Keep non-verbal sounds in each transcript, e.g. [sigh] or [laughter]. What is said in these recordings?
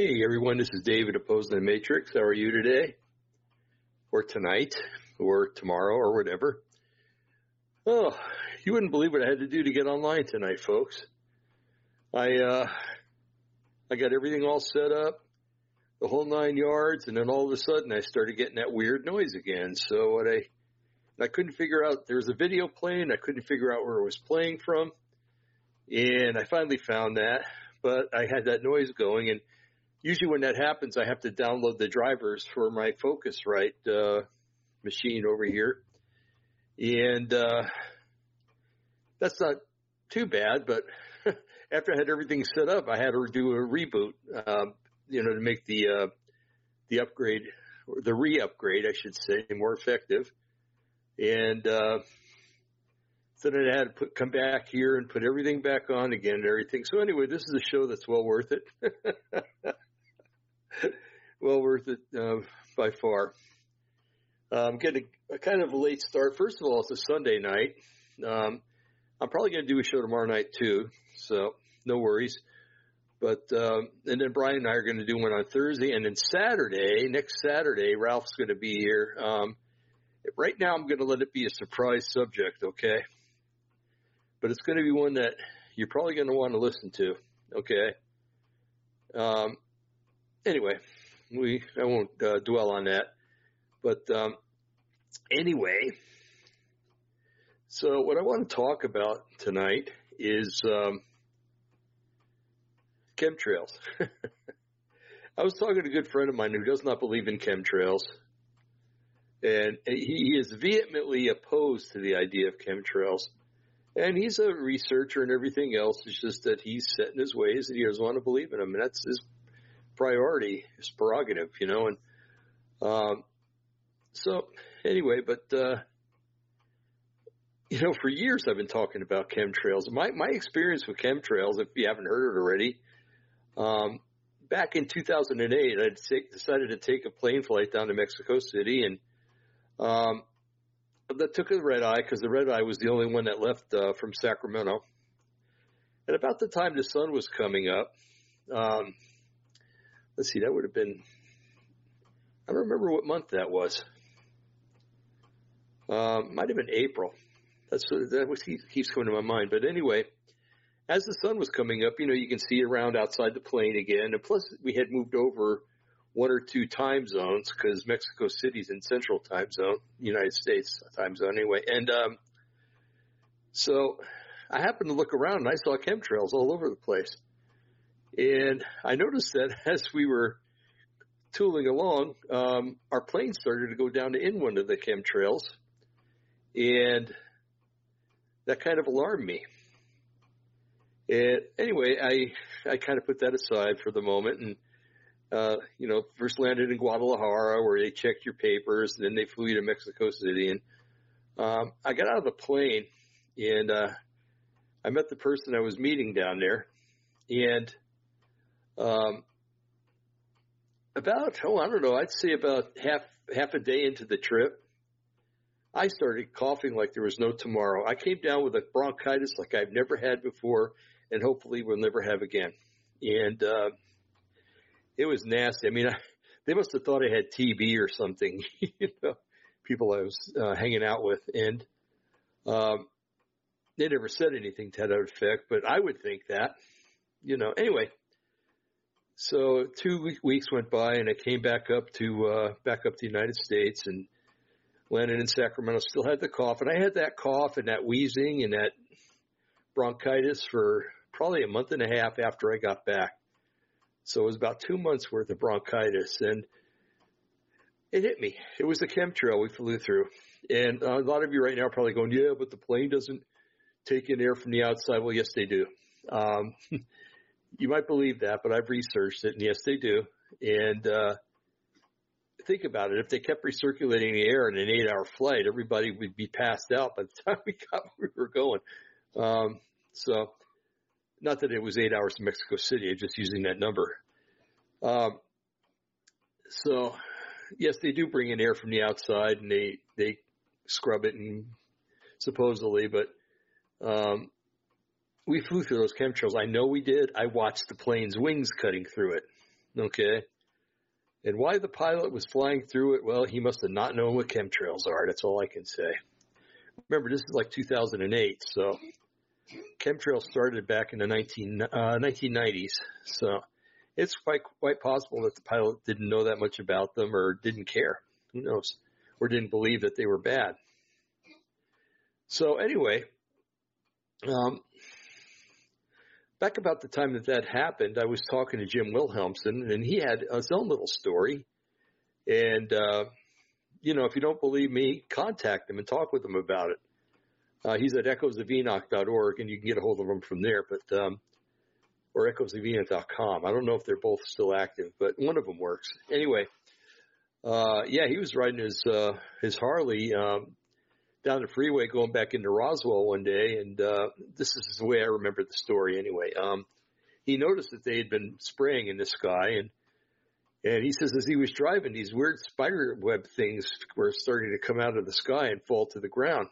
Hey everyone, this is David opposed to the Matrix. How are you today? Or tonight? Or tomorrow or whatever? Oh, you wouldn't believe what I had to do to get online tonight, folks. I, uh, I got everything all set up, the whole nine yards, and then all of a sudden I started getting that weird noise again. So what I, I couldn't figure out, there was a video playing, I couldn't figure out where it was playing from. And I finally found that, but I had that noise going and usually when that happens, I have to download the drivers for my Focusrite uh, machine over here, and uh, that's not too bad. But [laughs] after I had everything set up, I had to do a reboot, um, you know, to make the uh, the upgrade or the re-upgrade, I should say, more effective. And uh, so then I had to put, come back here and put everything back on again and everything. So anyway, this is a show that's well worth it. [laughs] [laughs] well worth it uh, by far. I'm getting a kind of a late start. First of all, it's a Sunday night. Um, I'm probably going to do a show tomorrow night too, so no worries. But um, and then Brian and I are going to do one on Thursday, and then Saturday, next Saturday, Ralph's going to be here. Um, right now, I'm going to let it be a surprise subject, okay? But it's going to be one that you're probably going to want to listen to, okay? Um, anyway, we I won't uh, dwell on that. But um, anyway, so what I want to talk about tonight is um, chemtrails. [laughs] I was talking to a good friend of mine who does not believe in chemtrails, and he is vehemently opposed to the idea of chemtrails. And he's a researcher and everything else. It's just that he's set in his ways and he doesn't want to believe in them. And that's his priority, his prerogative, you know. And um, so, anyway, but uh, you know, for years I've been talking about chemtrails. My my experience with chemtrails, if you haven't heard it already, um, back in 2008, I decided to take a plane flight down to Mexico City, and um, that took a red eye because the red eye was the only one that left uh, from Sacramento. And about the time the sun was coming up, um, let's see, that would have been, I don't remember what month that was. Um, might have been April. That's what, that was keeps coming to my mind. But anyway, as the sun was coming up, you know, you can see around outside the plane again. And plus, we had moved over one or two time zones because Mexico City's in Central Time Zone, United States time zone anyway. And um, so I happened to look around and I saw chemtrails all over the place. And I noticed that [laughs] as we were tooling along, um, our plane started to go down to in one of the chemtrails, and that kind of alarmed me. And anyway, I I kind of put that aside for the moment, and uh, you know, first landed in Guadalajara where they checked your papers, and then they flew you to Mexico City, and um, I got out of the plane, and uh, I met the person I was meeting down there, and um, about oh I don't know I'd say about half half a day into the trip, I started coughing like there was no tomorrow. I came down with a bronchitis like I've never had before, and hopefully will never have again. And uh, it was nasty. I mean, I, they must have thought I had TB or something. [laughs] you know, people I was uh, hanging out with, and um, they never said anything to that effect. But I would think that, you know. Anyway, so two weeks went by, and I came back up to uh, back up to the United States, and landed in Sacramento. Still had the cough, and I had that cough and that wheezing and that bronchitis for probably a month and a half after I got back. So it was about two months worth of bronchitis, and it hit me. It was the chemtrail we flew through, and a lot of you right now are probably going, "Yeah, but the plane doesn't take in air from the outside." Well, yes, they do. Um, [laughs] you might believe that, but I've researched it, and yes, they do. And uh, think about it: if they kept recirculating the air in an eight-hour flight, everybody would be passed out by the [laughs] time we got where we were going. Um, so, not that it was eight hours to Mexico City; I'm just using that number. Um, so, yes, they do bring in air from the outside, and they they scrub it and supposedly, but um, we flew through those chemtrails. I know we did. I watched the plane's wings cutting through it. Okay. And why the pilot was flying through it, well, he must have not known what chemtrails are. That's all I can say. Remember, this is like 2008, so chemtrails started back in the 19, uh, 1990s. So it's quite, quite possible that the pilot didn't know that much about them or didn't care. Who knows? Or didn't believe that they were bad. So anyway, um, back about the time that that happened, I was talking to Jim Wilhelmsen, and he had his own little story. And uh, you know, if you don't believe me, contact him and talk with him about it. Uh, he's at echoesofenoch.org, and you can get a hold of him from there. But um, or echoesofenoch.com. I don't know if they're both still active, but one of them works. Anyway, uh, yeah, he was riding his uh, his Harley um, down the freeway going back into Roswell one day, and uh, this is the way I remember the story anyway. Um, he noticed that they had been spraying in the sky, and and he says as he was driving, these weird spider web things were starting to come out of the sky and fall to the ground.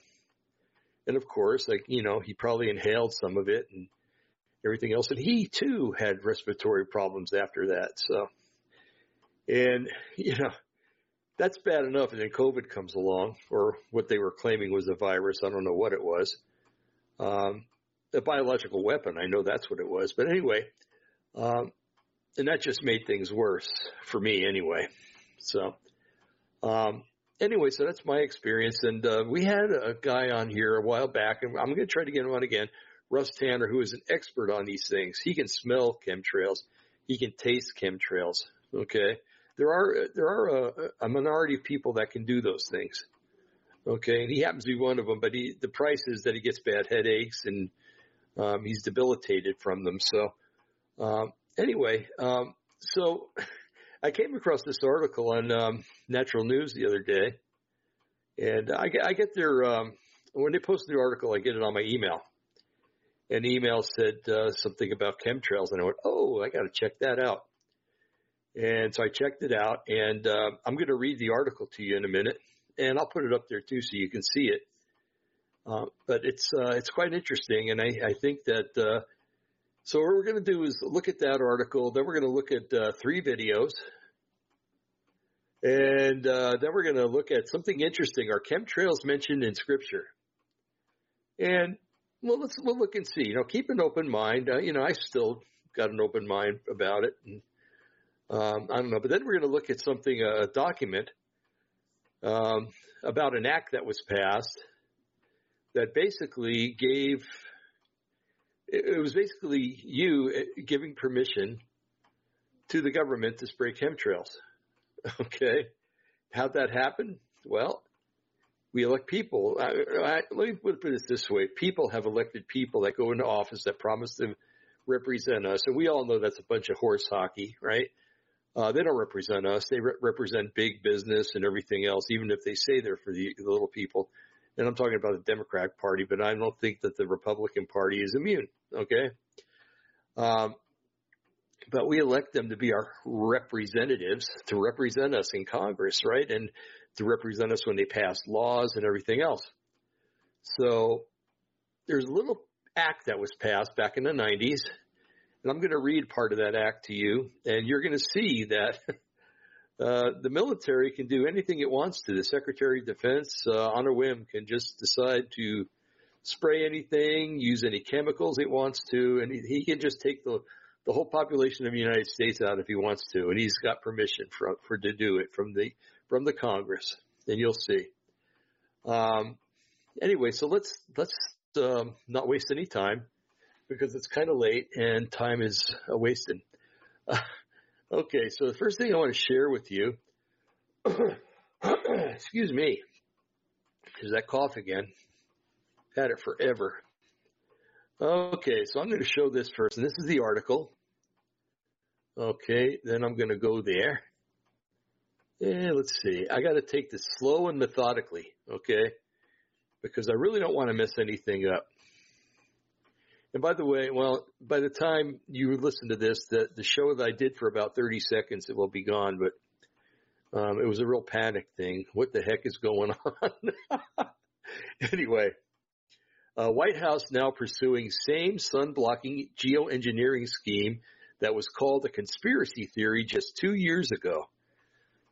And of course, like you know, he probably inhaled some of it and everything else, and he too had respiratory problems after that. So, and [laughs] you know that's bad enough. And then COVID comes along, or what they were claiming was a virus. I don't know what it was. Um, a biological weapon. I know that's what it was. But anyway, um, and that just made things worse for me anyway. So, um, anyway, so that's my experience. And, uh, we had a guy on here a while back and I'm going to try to get him on again. Russ Tanner, who is an expert on these things. He can smell chemtrails. He can taste chemtrails. Okay there are there are a, a minority of people that can do those things. Okay, and he happens to be one of them, but he the price is that he gets bad headaches and um, he's debilitated from them. So um, anyway, um, so [laughs] I came across this article on um, Natural News the other day, and I, I get their um, when they post the article, I get it on my email. An email said uh, something about chemtrails, and I went, "Oh, I got to check that out." And so I checked it out and, uh, I'm going to read the article to you in a minute and I'll put it up there too so you can see it. Uh, but it's, uh, it's quite interesting. And I, I think that, uh, so what we're going to do is look at that article. Then we're going to look at, uh, three videos. And, uh, then we're going to look at something interesting. Are chemtrails mentioned in scripture? And well, let's, we'll look and see, you know, keep an open mind. Uh, you know, I still got an open mind about it. And, um, I don't know, but then we're going to look at something, a document um, about an act that was passed that basically gave. It was basically you uh, giving permission to the government to spray chemtrails. [laughs] Okay, how'd that happen? Well, we elect people. I, I, let me put it this way: people have elected people that go into office that promise to represent us, and we all know that's a bunch of horse hockey, right? Uh, they don't represent us. They re- represent big business and everything else, even if they say they're for the, the little people. And I'm talking about the Democratic Party, but I don't think that the Republican Party is immune. Okay. Um, but we elect them to be our representatives to represent us in Congress, right? And to represent us when they pass laws and everything else. So there's a little act that was passed back in the 90s and I'm going to read part of that act to you, and you're going to see that [laughs] uh, the military can do anything it wants to. The Secretary of Defense, uh, on a whim, can just decide to spray anything, use any chemicals it wants to, and he, he can just take the the whole population of the United States out if he wants to, and he's got permission for for to do it from the from the Congress. And you'll see. Um, anyway, so let's let's um, not waste any time because it's kind of late and time is uh, wasted. Uh, [laughs] okay, so the first thing I want to share with you, [coughs] excuse me, is that cough again. Had it forever. Okay, so I'm going to show this first, and this is the article. Okay, then I'm going to go there. Yeah, let's see. I got to take this slow and methodically, okay? Because I really don't want to mess anything up. And by the way, well, by the time you listen to this, the, the show that I did for about 30 seconds, it will be gone, but, um, it was a real panic thing. What the heck is going [laughs] on? anyway, uh, White House now pursuing same sun blocking geoengineering scheme that was called a conspiracy theory just two years ago.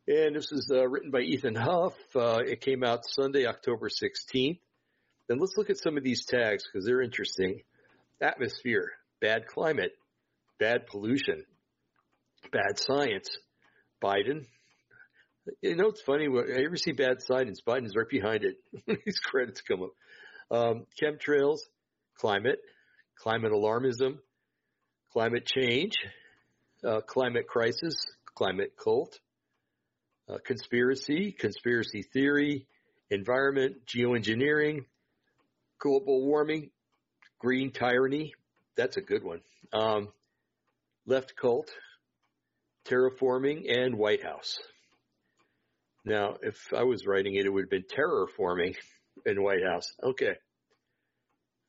And this is uh, written by Ethan Huff. Uh, it came out Sunday, October 16th. And let's look at some of these tags because they're interesting. Atmosphere, bad climate, bad pollution, bad science, Biden. You know, it's funny. I ever see bad science, Biden's right behind it. [laughs] These credits come up. Um, chemtrails, climate, climate alarmism, climate change, uh, climate crisis, climate cult, uh, conspiracy, conspiracy theory, environment, geoengineering, global warming, green tyranny. That's a good one. Um, left cult, terraforming, and White House. Now, if I was writing it, it would have been terrorforming and White House. Okay.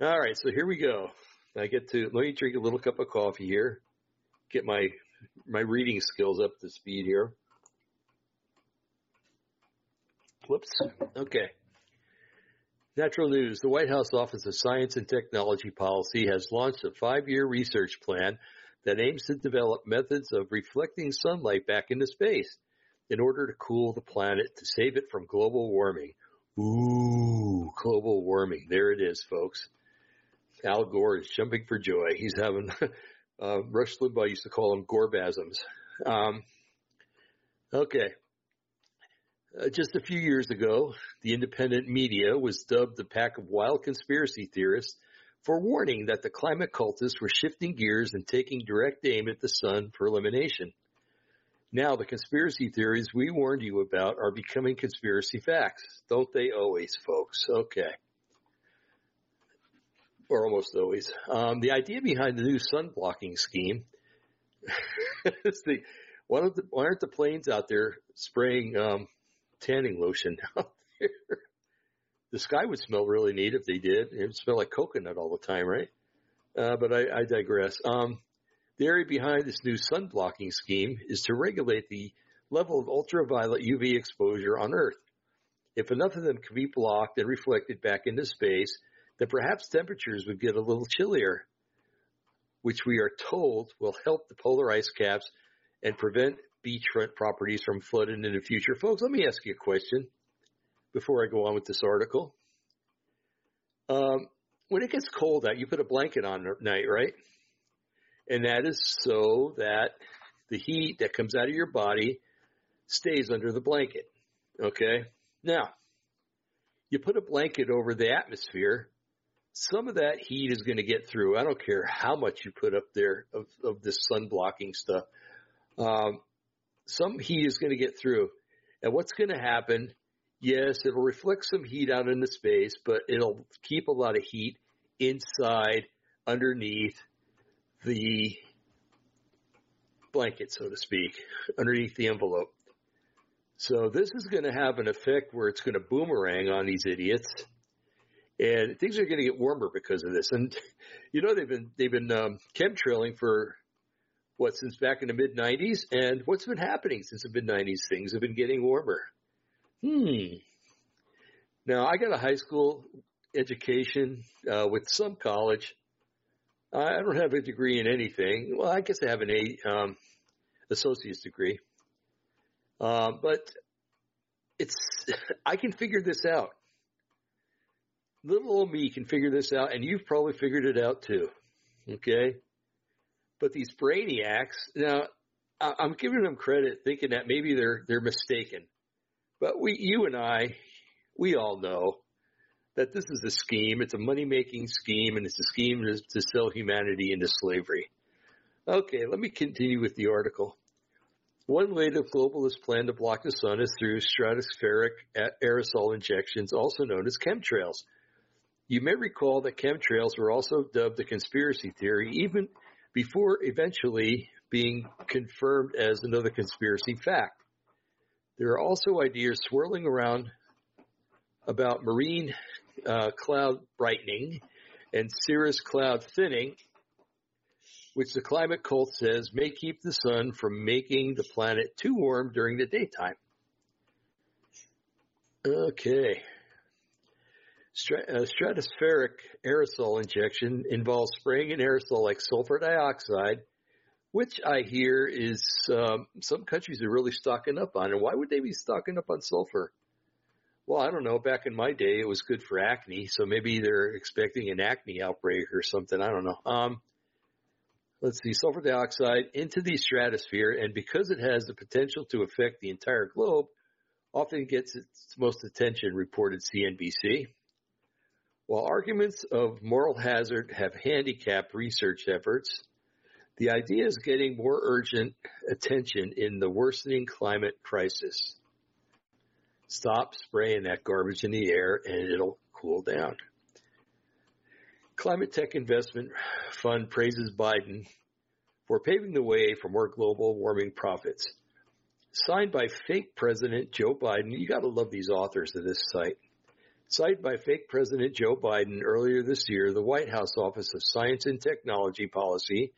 All right, so here we go. I get to let me drink a little cup of coffee here, get my my reading skills up to speed here. Whoops. Okay. Natural news. The White House Office of Science and Technology Policy has launched a five-year research plan that aims to develop methods of reflecting sunlight back into space in order to cool the planet to save it from global warming. Ooh, global warming. There it is, folks. Al Gore is jumping for joy. He's having, [laughs] uh, Rush Limbaugh used to call them Gorebasms. Um, okay. Uh, just a few years ago, the independent media was dubbed the pack of wild conspiracy theorists for warning that the climate cultists were shifting gears and taking direct aim at the sun for elimination. Now, the conspiracy theories we warned you about are becoming conspiracy facts. Don't they always, folks? Okay. Or almost always. Um, the idea behind the new sun blocking scheme [laughs] is the, why, don't the, why aren't the planes out there spraying um, tanning lotion [laughs] out there? the sky would smell really neat if they did. It would smell like coconut all the time, right? Uh, but I, I digress. Um, the area behind this new sun blocking scheme is to regulate the level of ultraviolet UV exposure on Earth. If enough of them can be blocked and reflected back into space, then perhaps temperatures would get a little chillier, which we are told will help the polar ice caps and prevent beachfront properties from flooding in the future. Folks, let me ask you a question before I go on with this article. Um, when it gets cold out, you put a blanket on at night, right? And that is so that the heat that comes out of your body stays under the blanket. Okay. Now, you put a blanket over the atmosphere. Some of that heat is going to get through. I don't care how much you put up there of, of this sun blocking stuff. Um, some heat is going to get through. And what's going to happen yes, it'll reflect some heat out into space, but it'll keep a lot of heat inside, underneath the blanket, so to speak, underneath the envelope. So this is going to have an effect where it's going to boomerang on these idiots, and things are going to get warmer because of this. And you know they've been they've been um, chemtrailing for what since back in the mid '90s, and what's been happening since the mid '90s? Things have been getting warmer. Hmm. Now I got a high school education uh, with some college. I don't have a degree in anything. Well, I guess I have an a um, associate's degree, um, but it's [laughs] I can figure this out. Little old me can figure this out, and you've probably figured it out too. Okay, but these brainiacs now, I'm giving them credit, thinking that maybe they're they're mistaken. But we, you and I, we all know that this is a scheme. It's a money making scheme and it's a scheme to, to sell humanity into slavery. Okay, let me continue with the article. One way the globalists plan to block the sun is through stratospheric aerosol injections, also known as chemtrails. You may recall that chemtrails were also dubbed a conspiracy theory even before eventually being confirmed as another conspiracy fact. There are also ideas swirling around about marine uh, cloud brightening and cirrus cloud thinning, which the climate cult says may keep the sun from making the planet too warm during the daytime. Okay. Uh, stratospheric aerosol injection involves spraying an aerosol like sulfur dioxide which I hear is um, some countries are really stocking up on. And why would they be stocking up on sulfur? Well, I don't know. Back in my day, it was good for acne, so maybe they're expecting an acne outbreak or something. I don't know. Um, let's see, sulfur dioxide into the stratosphere, and because it has the potential to affect the entire globe, often gets its most attention, reported CNBC. While arguments of moral hazard have handicapped research efforts, the idea is getting more urgent attention in the worsening climate crisis. Stop spraying that garbage in the air and it'll cool down. Climate Tech Investment Fund praises Biden for paving the way for more global warming profits. Signed by fake President Joe Biden. You gotta love these authors of this site. Signed by fake President Joe Biden earlier this year, the White House Office of Science and Technology Policy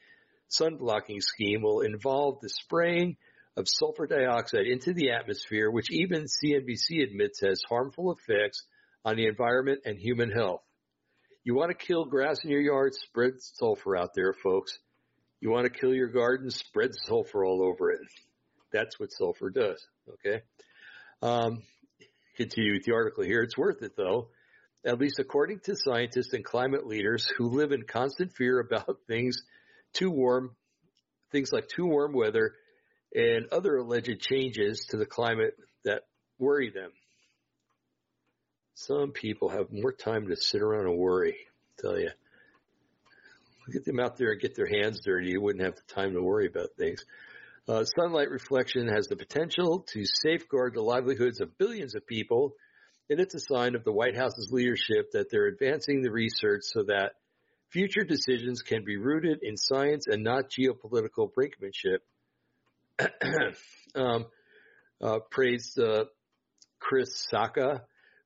sunblocking scheme will involve the spraying of sulfur dioxide into the atmosphere, which even CNBC admits has harmful effects on the environment and human health. You want to kill grass in your yard? Spread sulfur out there, folks. You want to kill your garden? Spread sulfur all over it. That's what sulfur does. Okay. Um, continue with the article here. It's worth it though, at least according to scientists and climate leaders who live in constant fear about [laughs] things too warm, things like too warm weather and other alleged changes to the climate that worry them. Some people have more time to sit around and worry, I tell you. Get them out there and get their hands dirty. You wouldn't have the time to worry about things. Uh, sunlight reflection has the potential to safeguard the livelihoods of billions of people, and it's a sign of the White House's leadership that they're advancing the research so that Future decisions can be rooted in science and not geopolitical brinkmanship. [clears throat] um, uh, praised uh, Chris Sacca,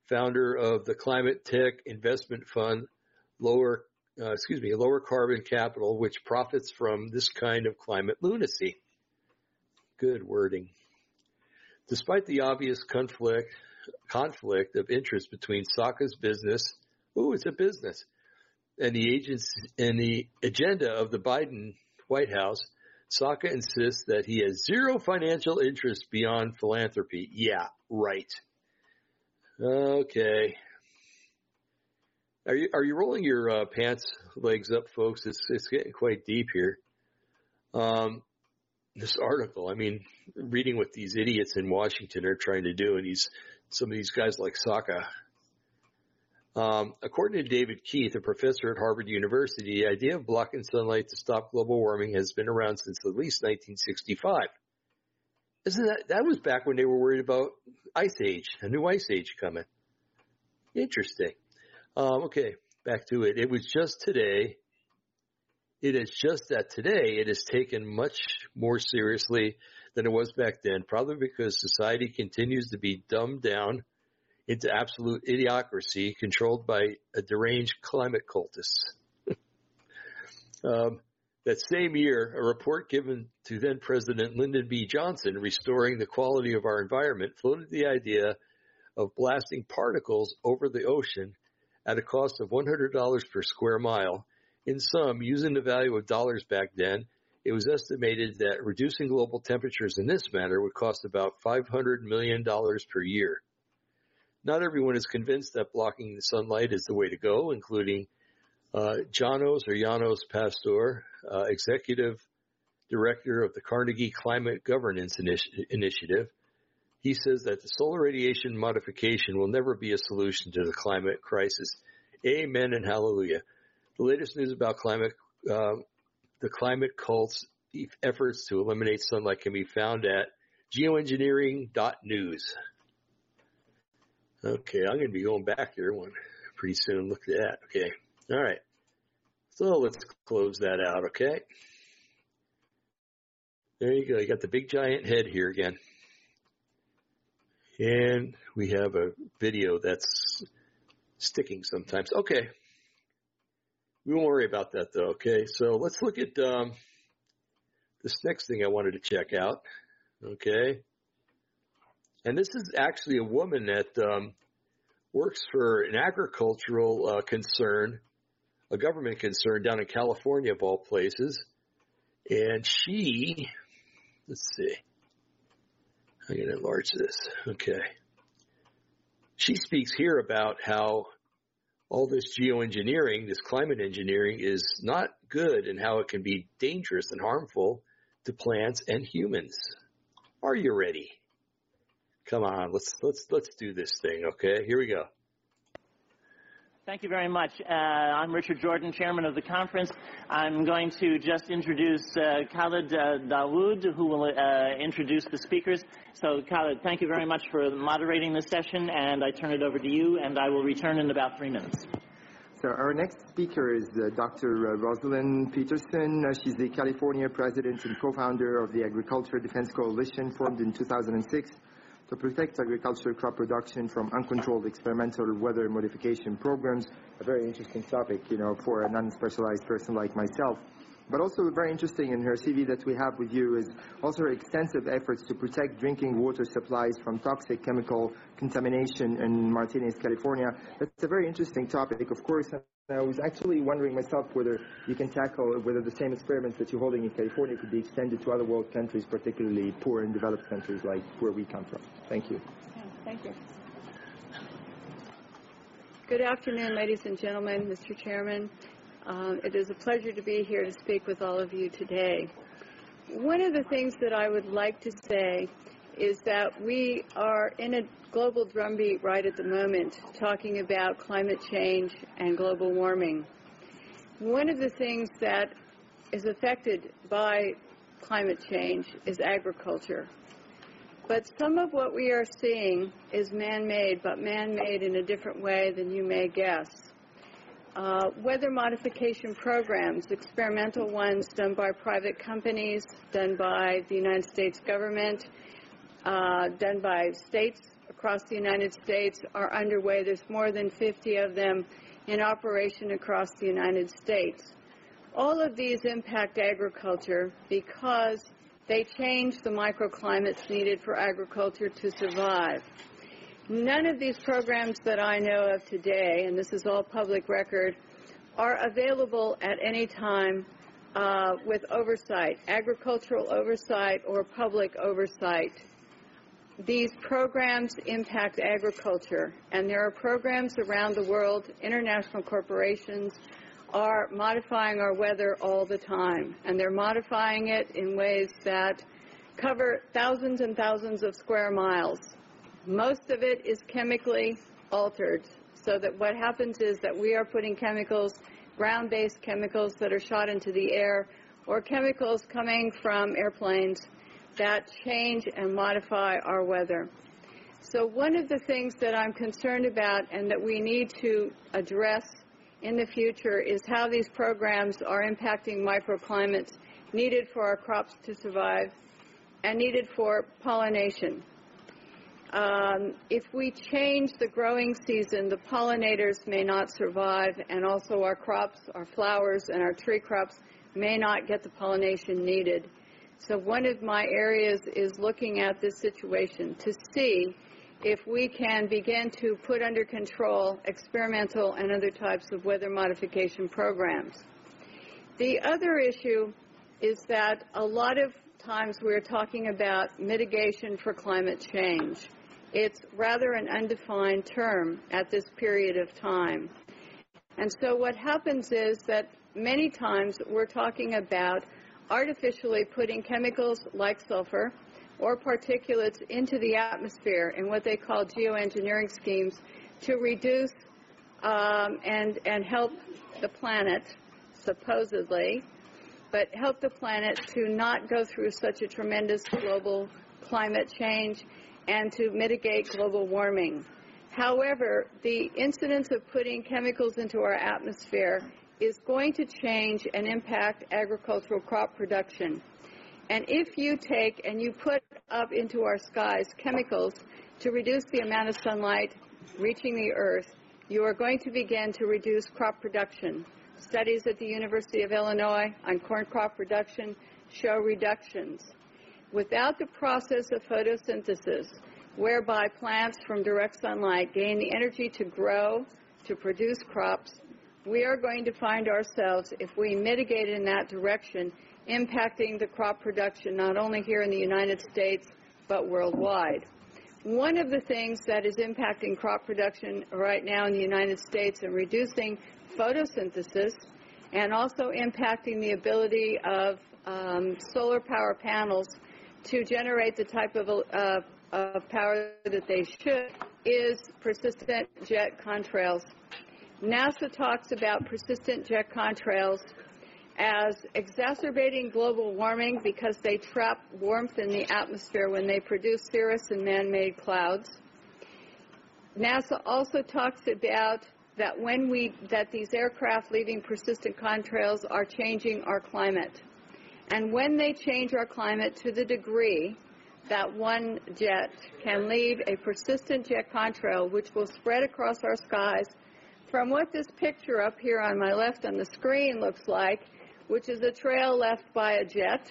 founder of the Climate Tech Investment Fund, lower uh, excuse me, lower carbon capital, which profits from this kind of climate lunacy. Good wording. Despite the obvious conflict conflict of interest between Sacca's business, ooh, it's a business, and the agents and the agenda of the Biden White House, Sacca insists that he has zero financial interest beyond philanthropy. Yeah, right. Okay. Are you are you rolling your uh, pants legs up, folks? It's it's getting quite deep here. Um, this article, I mean, reading what these idiots in Washington are trying to do, and these some of these guys like Sacca, um, according to David Keith, a professor at Harvard University, the idea of blocking sunlight to stop global warming has been around since at least 1965. Isn't that, that was back when they were worried about ice age, a new ice age coming. Interesting. Um, okay, back to it. It was just today. It is just that today it is taken much more seriously than it was back then, probably because society continues to be dumbed down into absolute idiocracy controlled by a deranged climate cultist. [laughs] um, that same year, a report given to then President Lyndon B. Johnson restoring the quality of our environment floated the idea of blasting particles over the ocean at a cost of $100 per square mile. In sum, using the value of dollars back then, it was estimated that reducing global temperatures in this manner would cost about $500 million per year. Not everyone is convinced that blocking the sunlight is the way to go, including uh, Janos or Janos Pasztor, uh, executive director of the Carnegie Climate Governance Initi- Initiative. He says that the solar radiation modification will never be a solution to the climate crisis. Amen and hallelujah. The latest news about climate, uh, the climate cult's efforts to eliminate sunlight can be found at geoengineering.news. Okay, I'm going to be going back here one pretty soon. Look at that. Okay. All right. So let's close that out. Okay. There you go. You got the big giant head here again. And we have a video that's sticking sometimes. Okay. We won't worry about that though. Okay. So let's look at, um, this next thing I wanted to check out. Okay. And this is actually a woman that um, works for an agricultural uh, concern, a government concern down in California, of all places. And she, let's see, I'm going to enlarge this. Okay. She speaks here about how all this geoengineering, this climate engineering is not good and how it can be dangerous and harmful to plants and humans. Are you ready? Come on, let's let's let's do this thing, okay? Here we go. Thank you very much. Uh, I'm Richard Jordan, chairman of the conference. I'm going to just introduce uh, Khalid uh, Dawood, who will uh, introduce the speakers. So, Khalid, thank you very much for moderating this session, and I turn it over to you, and I will return in about three minutes. So our next speaker is uh, Dr. Uh, Rosalind Peterson. She's the California president and co-founder of the Agriculture Defense Coalition, formed in 2006 to protect agricultural crop production from uncontrolled experimental weather modification programs. A very interesting topic, you know, for a non-specialized person like myself. But also very interesting in her CV that we have with you is also her extensive efforts to protect drinking water supplies from toxic chemical contamination in Martinez, California. That's a very interesting topic. Of course, I was actually wondering myself whether you can tackle whether the same experiments that you're holding in California could be extended to other world countries, particularly poor and developed countries like where we come from. Thank you. Thank you. Good afternoon, ladies and gentlemen, Mr. Chairman. Um, it is a pleasure to be here to speak with all of you today. One of the things that I would like to say is that we are in a global drumbeat right at the moment talking about climate change and global warming. One of the things that is affected by climate change is agriculture. But some of what we are seeing is man-made, but man-made in a different way than you may guess. Uh, weather modification programs, experimental ones done by private companies, done by the United States government, uh, done by states across the United States are underway. There's more than 50 of them in operation across the United States. All of these impact agriculture because they change the microclimates needed for agriculture to survive. None of these programs that I know of today, and this is all public record, are available at any time uh, with oversight, agricultural oversight or public oversight. These programs impact agriculture, and there are programs around the world, international corporations are modifying our weather all the time, and they're modifying it in ways that cover thousands and thousands of square miles. Most of it is chemically altered, so that what happens is that we are putting chemicals, ground-based chemicals that are shot into the air, or chemicals coming from airplanes that change and modify our weather. So one of the things that I'm concerned about and that we need to address in the future is how these programs are impacting microclimates needed for our crops to survive and needed for pollination. Um, if we change the growing season, the pollinators may not survive, and also our crops, our flowers, and our tree crops may not get the pollination needed. So one of my areas is looking at this situation to see if we can begin to put under control experimental and other types of weather modification programs. The other issue is that a lot of times we're talking about mitigation for climate change. It's rather an undefined term at this period of time. And so what happens is that many times we're talking about artificially putting chemicals like sulfur or particulates into the atmosphere in what they call geoengineering schemes to reduce um, and, and help the planet, supposedly, but help the planet to not go through such a tremendous global climate change and to mitigate global warming. However, the incidence of putting chemicals into our atmosphere is going to change and impact agricultural crop production. And if you take and you put up into our skies chemicals to reduce the amount of sunlight reaching the earth, you are going to begin to reduce crop production. Studies at the University of Illinois on corn crop production show reductions. Without the process of photosynthesis, whereby plants from direct sunlight gain the energy to grow, to produce crops, we are going to find ourselves, if we mitigate in that direction, impacting the crop production not only here in the United States but worldwide. One of the things that is impacting crop production right now in the United States and reducing photosynthesis and also impacting the ability of um, solar power panels to generate the type of, uh, of power that they should is persistent jet contrails. NASA talks about persistent jet contrails as exacerbating global warming because they trap warmth in the atmosphere when they produce cirrus and man-made clouds. NASA also talks about that when we that these aircraft leaving persistent contrails are changing our climate. And when they change our climate to the degree that one jet can leave a persistent jet contrail which will spread across our skies from what this picture up here on my left on the screen looks like, which is a trail left by a jet,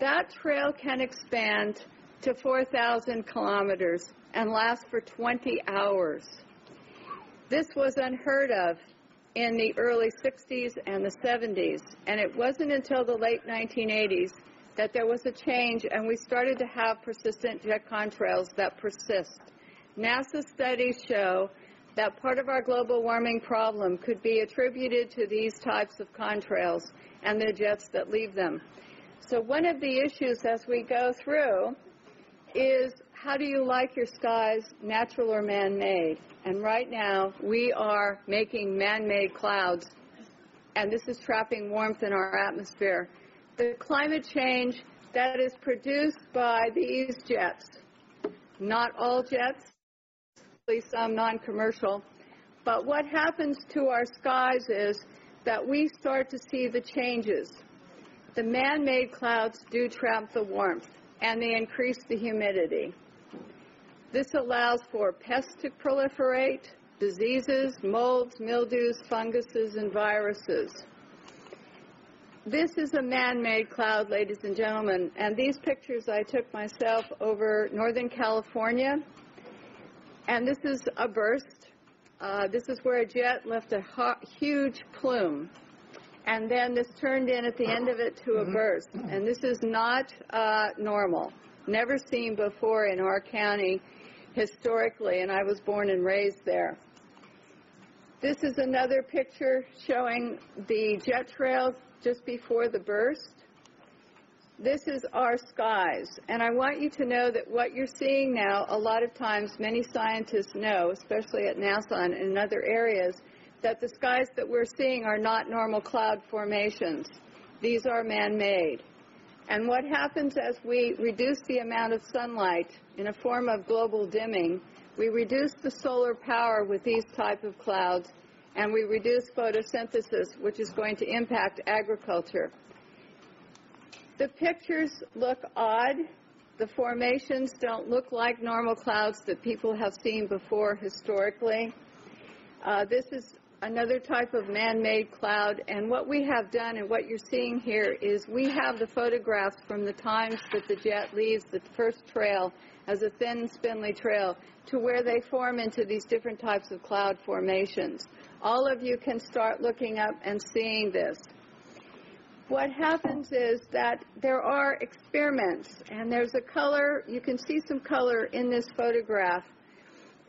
that trail can expand to 4,000 kilometers and last for 20 hours. This was unheard of in the early 60s and the 70s, and it wasn't until the late 1980s that there was a change and we started to have persistent jet contrails that persist. NASA studies show that part of our global warming problem could be attributed to these types of contrails and the jets that leave them. So one of the issues as we go through is how do you like your skies, natural or man-made? And right now, we are making man-made clouds, and this is trapping warmth in our atmosphere. The climate change that is produced by these jets, not all jets, at least some non-commercial, but what happens to our skies is that we start to see the changes. The man-made clouds do trap the warmth, and they increase the humidity. This allows for pests to proliferate, diseases, molds, mildews, funguses, and viruses. This is a man-made cloud, ladies and gentlemen, and these pictures I took myself over Northern California, and this is a burst. Uh, this is where a jet left a huge plume, and then this turned in at the end of it to a burst, and this is not uh, normal, never seen before in our county historically, and I was born and raised there. This is another picture showing the jet trails just before the burst. This is our skies, and I want you to know that what you're seeing now, a lot of times many scientists know, especially at NASA and in other areas, that the skies that we're seeing are not normal cloud formations. These are man-made. And what happens as we reduce the amount of sunlight in a form of global dimming, we reduce the solar power with these type of clouds, and we reduce photosynthesis, which is going to impact agriculture. The pictures look odd. The formations don't look like normal clouds that people have seen before historically. Uh, this is another type of man-made cloud. And what we have done and what you're seeing here is we have the photographs from the times that the jet leaves the first trail as a thin, spindly trail to where they form into these different types of cloud formations. All of you can start looking up and seeing this. What happens is that there are experiments, and there's a color, you can see some color in this photograph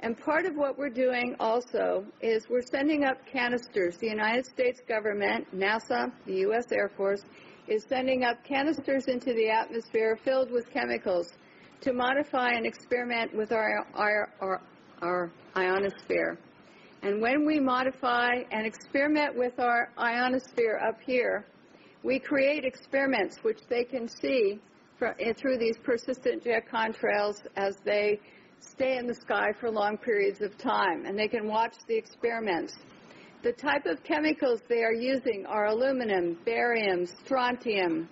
and part of what we're doing also is we're sending up canisters. The United States government, NASA, the U.S. Air Force, is sending up canisters into the atmosphere filled with chemicals to modify and experiment with our, our, our, our ionosphere. And when we modify and experiment with our ionosphere up here, we create experiments which they can see eh, through these persistent jet contrails as they stay in the sky for long periods of time, and they can watch the experiments. The type of chemicals they are using are aluminum, barium, strontium,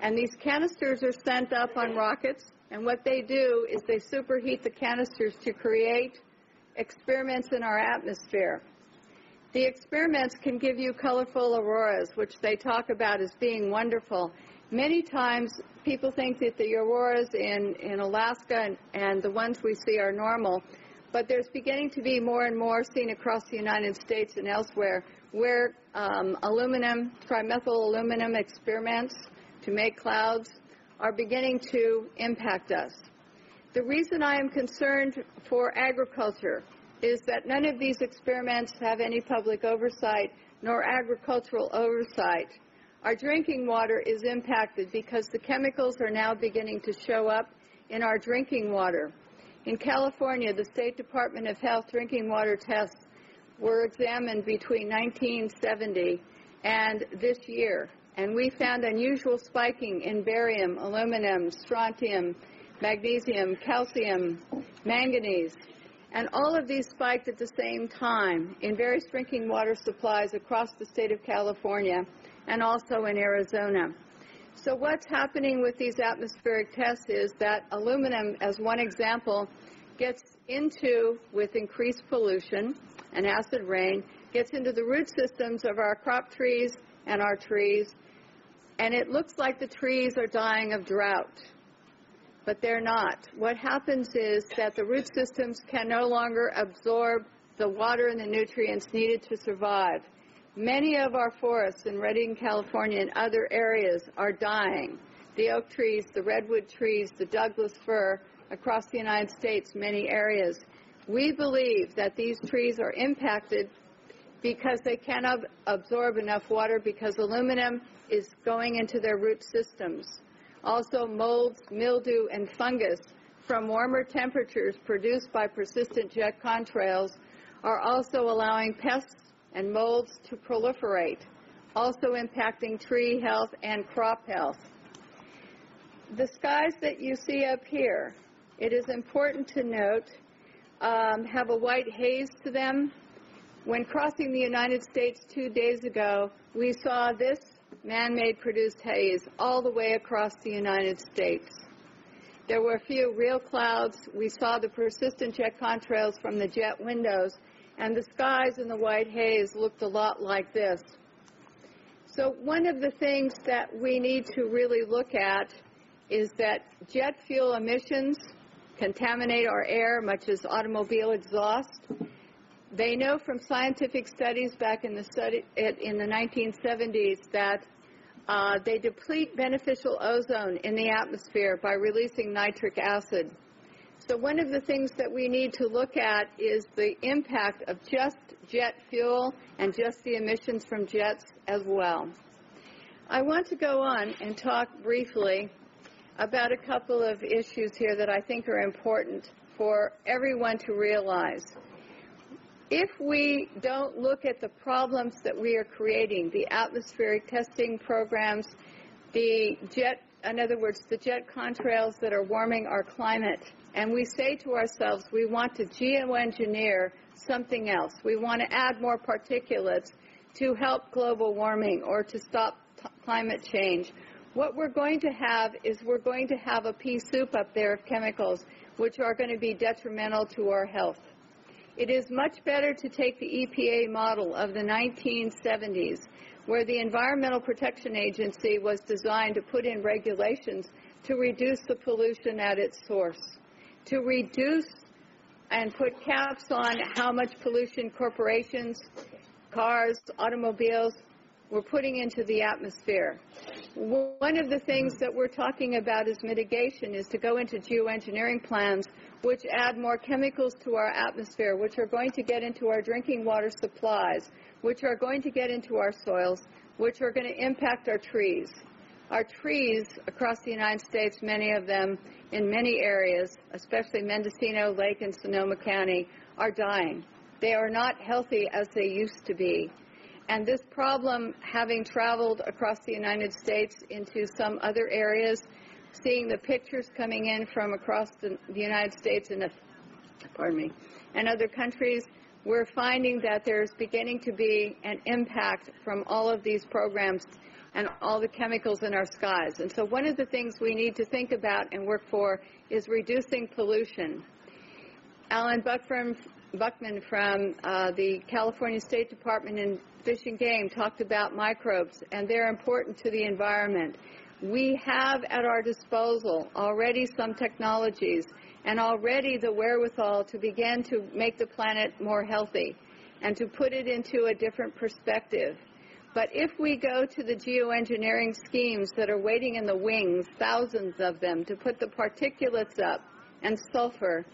and these canisters are sent up on rockets, and what they do is they superheat the canisters to create experiments in our atmosphere. The experiments can give you colorful auroras, which they talk about as being wonderful, Many times people think that the auroras in, in Alaska and, and the ones we see are normal, but there's beginning to be more and more seen across the United States and elsewhere where um, aluminum, trimethyl aluminum experiments to make clouds are beginning to impact us. The reason I am concerned for agriculture is that none of these experiments have any public oversight nor agricultural oversight. Our drinking water is impacted because the chemicals are now beginning to show up in our drinking water. In California, the State Department of Health drinking water tests were examined between 1970 and this year, and we found unusual spiking in barium, aluminum, strontium, magnesium, calcium, manganese, and all of these spiked at the same time in various drinking water supplies across the state of California and also in Arizona. So what's happening with these atmospheric tests is that aluminum, as one example, gets into, with increased pollution and acid rain, gets into the root systems of our crop trees and our trees, and it looks like the trees are dying of drought. But they're not. What happens is that the root systems can no longer absorb the water and the nutrients needed to survive. Many of our forests in Redding, California, and other areas are dying. The oak trees, the redwood trees, the Douglas fir across the United States, many areas. We believe that these trees are impacted because they cannot absorb enough water because aluminum is going into their root systems. Also, molds, mildew, and fungus from warmer temperatures produced by persistent jet contrails are also allowing pests and molds to proliferate, also impacting tree health and crop health. The skies that you see up here, it is important to note, um, have a white haze to them. When crossing the United States two days ago, we saw this man-made produced haze all the way across the United States. There were a few real clouds. We saw the persistent jet contrails from the jet windows and the skies in the white haze looked a lot like this. So one of the things that we need to really look at is that jet fuel emissions contaminate our air, much as automobile exhaust. They know from scientific studies back in the study in the 1970s that uh, they deplete beneficial ozone in the atmosphere by releasing nitric acid. So one of the things that we need to look at is the impact of just jet fuel and just the emissions from jets as well. I want to go on and talk briefly about a couple of issues here that I think are important for everyone to realize. If we don't look at the problems that we are creating, the atmospheric testing programs, the jet, in other words, the jet contrails that are warming our climate, and we say to ourselves, we want to geoengineer something else. We want to add more particulates to help global warming or to stop t- climate change. What we're going to have is we're going to have a pea soup up there of chemicals which are going to be detrimental to our health. It is much better to take the EPA model of the 1970s, where the Environmental Protection Agency was designed to put in regulations to reduce the pollution at its source to reduce and put caps on how much pollution corporations, cars, automobiles were putting into the atmosphere. One of the things that we're talking about as mitigation is to go into geoengineering plans which add more chemicals to our atmosphere, which are going to get into our drinking water supplies, which are going to get into our soils, which are going to impact our trees. Our trees across the United States, many of them in many areas, especially Mendocino Lake and Sonoma County, are dying. They are not healthy as they used to be. And this problem, having traveled across the United States into some other areas, seeing the pictures coming in from across the, the United States and, pardon me, and other countries, we're finding that there's beginning to be an impact from all of these programs and all the chemicals in our skies. And so one of the things we need to think about and work for is reducing pollution. Alan Buckman, Buckman from uh, the California State Department in Fish and Game talked about microbes, and they're important to the environment. We have at our disposal already some technologies and already the wherewithal to begin to make the planet more healthy and to put it into a different perspective. But if we go to the geoengineering schemes that are waiting in the wings, thousands of them, to put the particulates up and sulfur,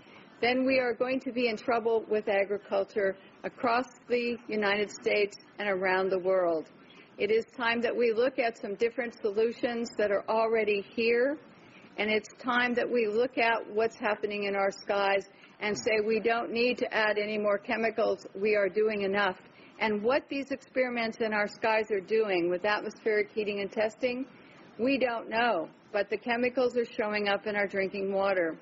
then we are going to be in trouble with agriculture across the United States and around the world. It is time that we look at some different solutions that are already here, and it's time that we look at what's happening in our skies and say we don't need to add any more chemicals, we are doing enough. And what these experiments in our skies are doing with atmospheric heating and testing, we don't know. But the chemicals are showing up in our drinking water.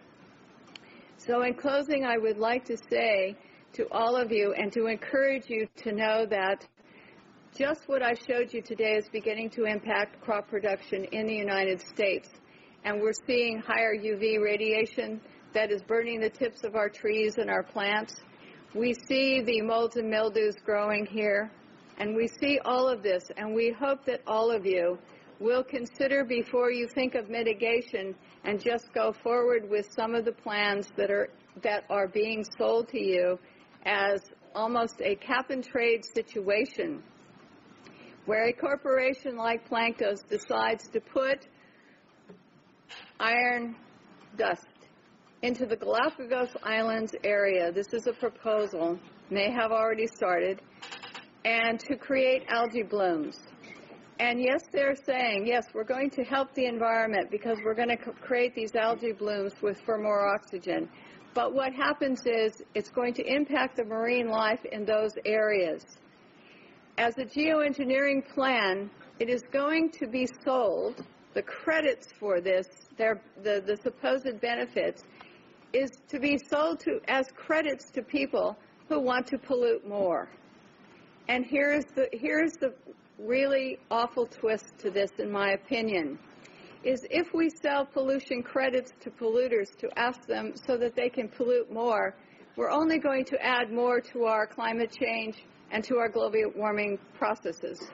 So, in closing, I would like to say to all of you and to encourage you to know that just what I showed you today is beginning to impact crop production in the United States. And we're seeing higher UV radiation that is burning the tips of our trees and our plants. We see the molds and mildews growing here, and we see all of this, and we hope that all of you will consider before you think of mitigation and just go forward with some of the plans that are that are being sold to you as almost a cap and trade situation where a corporation like Planktos decides to put iron dust into the Galapagos Islands area. This is a proposal, may have already started, and to create algae blooms. And yes, they're saying, yes, we're going to help the environment because we're going to create these algae blooms with, for more oxygen. But what happens is it's going to impact the marine life in those areas. As a geoengineering plan, it is going to be sold, the credits for this, the, the supposed benefits, is to be sold to as credits to people who want to pollute more. And here's the here's the really awful twist to this in my opinion is if we sell pollution credits to polluters to ask them so that they can pollute more, we're only going to add more to our climate change and to our global warming processes.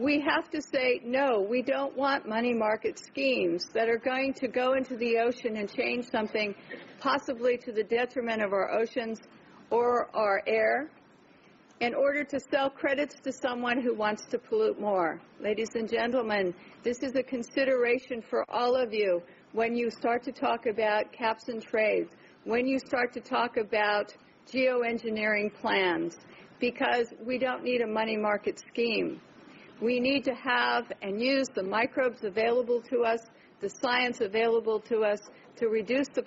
We have to say, no, we don't want money market schemes that are going to go into the ocean and change something possibly to the detriment of our oceans or our air, in order to sell credits to someone who wants to pollute more. Ladies and gentlemen, this is a consideration for all of you when you start to talk about caps and trades, when you start to talk about geoengineering plans, because we don't need a money market scheme. We need to have and use the microbes available to us, the science available to us to reduce the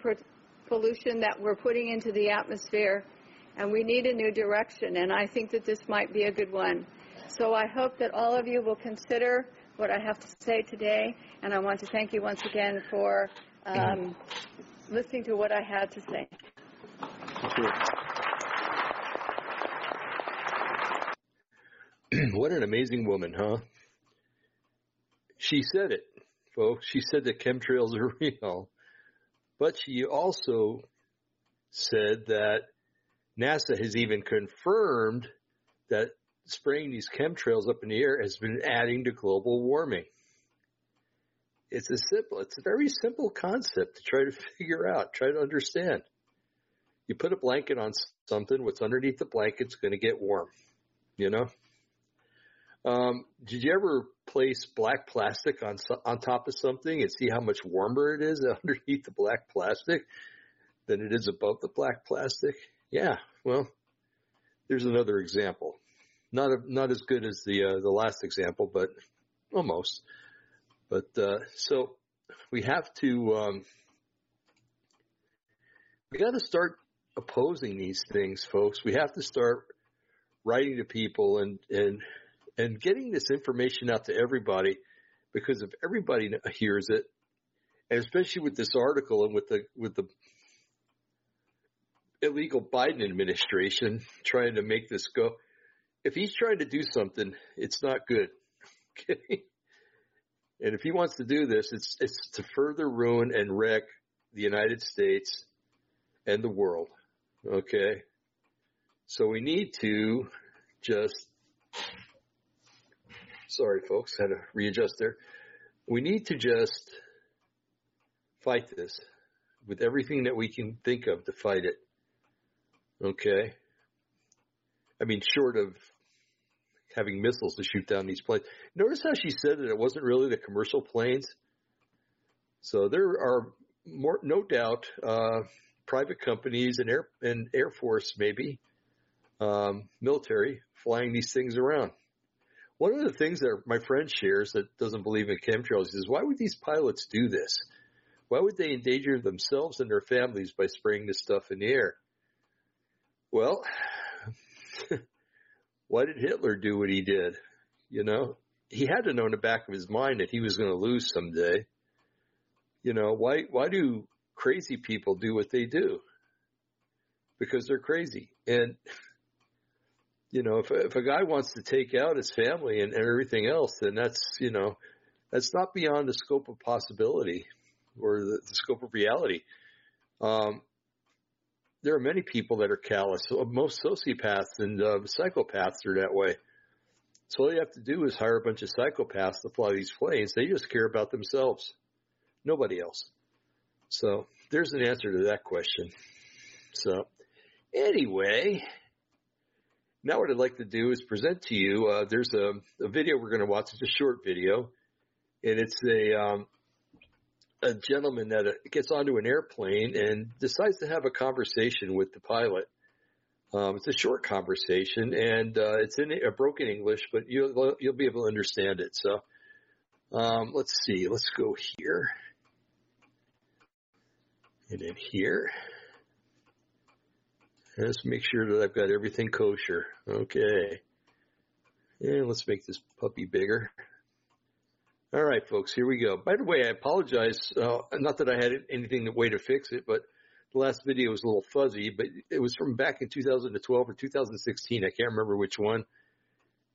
pollution that we're putting into the atmosphere, and we need a new direction, and I think that this might be a good one. So I hope that all of you will consider what I have to say today, and I want to thank you once again for um, listening to what I had to say. [clears throat] what an amazing woman, huh? She said it, folks. She said that chemtrails are [laughs] real. But she also said that NASA has even confirmed that spraying these chemtrails up in the air has been adding to global warming. It's a simple, it's a very simple concept to try to [laughs] figure out, try to understand. You put a blanket on something, what's underneath the blanket's going to get warm, you know? Um, did you ever place black plastic on on top of something and see how much warmer it is [laughs] underneath the black plastic than it is above the black plastic? Yeah, well, there's another example. Not a, not as good as the uh, the last example, but almost. But uh, so we have to um, we got to start opposing these things, folks. We have to start writing to people and and and getting this information out to everybody because if everybody hears it, and especially with this article and with the with the illegal Biden administration [laughs] trying to make this go, if he's trying to do something, it's not good. [laughs] Okay. And if he wants to do this, it's it's to further ruin and wreck the United States and the world. Okay. So we need to just Sorry, folks, had to readjust there. We need to just fight this with everything that we can think of to fight it. Okay? I mean, short of having missiles to shoot down these planes. Notice how she said that it wasn't really the commercial planes. So there are more, no doubt, uh, private companies and air and air force maybe, um, military flying these things around. One of the things that my friend shares that doesn't believe in chemtrails is why would these pilots do this? Why would they endanger themselves and their families by spraying this stuff in the air? Well, [laughs] why did Hitler do what he did? You know, he had to know in the back of his mind that he was going to lose someday. You know, why, why do crazy people do what they do? Because they're crazy. And, [laughs] you know, if, if a guy wants to take out his family and, and everything else, then that's, you know, that's not beyond the scope of possibility or the, the scope of reality. Um, there are many people that are callous. Most sociopaths and uh, psychopaths are that way. So all you have to do is hire a bunch of psychopaths to fly these planes. They just care about themselves, nobody else. So there's an answer to that question. So anyway, now what I'd like to do is present to you. Uh, there's a, a, video we're going to watch. It's a short video, and it's a um, a gentleman that uh, gets onto an airplane and decides to have a conversation with the pilot. Um, it's a short conversation and uh, it's in a broken English, but you'll you'll be able to understand it. So um, let's see. Let's go here and in here. Let's make sure that I've got everything kosher. Okay. And let's make this puppy bigger. All right, folks, here we go. By the way, I apologize. Uh, not that I had anything way to fix it, but the last video was a little fuzzy, but it was from back in 2012 or 2016. I can't remember which one.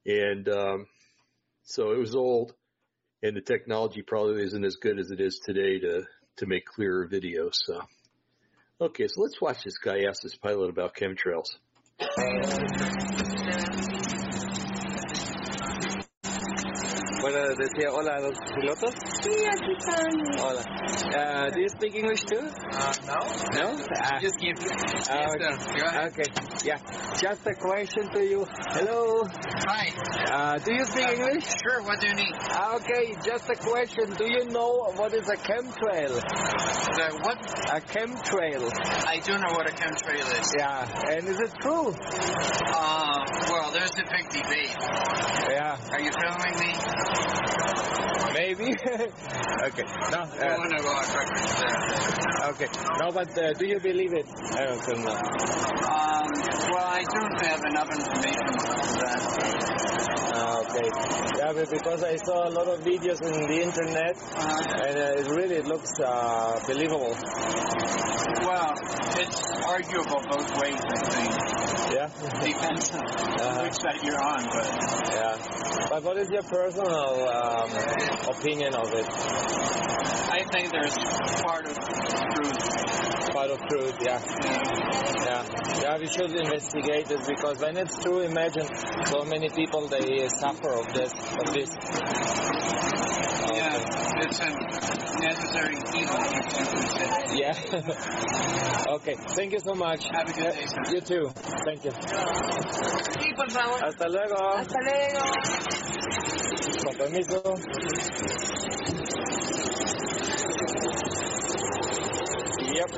And, um, so it was old and the technology probably isn't as good as it is today to, to make clearer videos. So, okay, so let's watch this guy ask this pilot about chemtrails. Decía hola a los pilotos. Sí, aquí están. Hola. Uh, do you speak English too? Uh, no. No? Uh, just give. Uh, yes, okay. sir. Go ahead. okay. Yeah. Just a question to you. Hello. Hi. Uh, do you speak Uh, English? Sure. What do you need? Okay, just a question. Do you know what is a chemtrail? The what? A chemtrail. I do know what a chemtrail is. Yeah. And is it true? Uh, well, there's a big debate. Yeah. Are you filming me? Maybe. [laughs] okay. No. I Uh, want to go on record there. okay. No, but uh, do you believe it? I don't know. Um, well, I don't have enough information on that. Ah, okay. Yeah, but because I saw a lot of videos on the internet, Uh, and uh, it really looks uh, believable. well, it's arguable both ways, I think. Yeah. Depends on [laughs] Uh-huh. which side you're on, but yeah. But what is your personal um, opinion of it? I think there's part of truth. Part of truth, yeah. Yeah. Yeah, we should investigate it because when it's true, imagine so many people they suffer of this. Of this. Yeah, it's a necessary evil, you could. Yeah. [laughs] okay. Thank you so much. Have a good day, sir. You too. Thank you. Sí, por favor. Hasta luego. Hasta luego. Con permiso. Yep.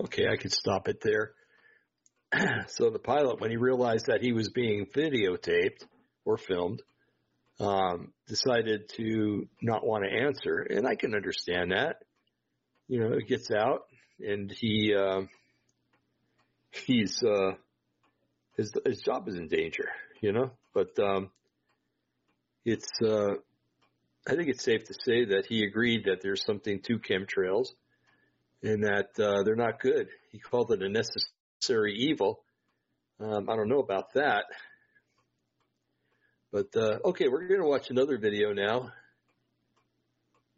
Okay, I could stop it there. [clears throat] so the pilot, when he realized that he was being videotaped or filmed, um, decided to not want to answer, and I can understand that. You know, it gets out, and he uh, he's uh, his his job is in danger. You know, but um, it's uh, I think it's safe to say that he agreed that there's something to chemtrails and that uh, they're not good. He called it a necessary evil. Um, I don't know about that. But uh, okay, we're going to watch another video now.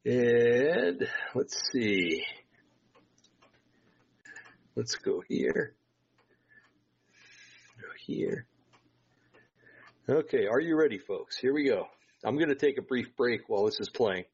And let's see. Let's go here. Here. Okay, are you ready, folks? Here we go. I'm going to take a brief break while this is playing.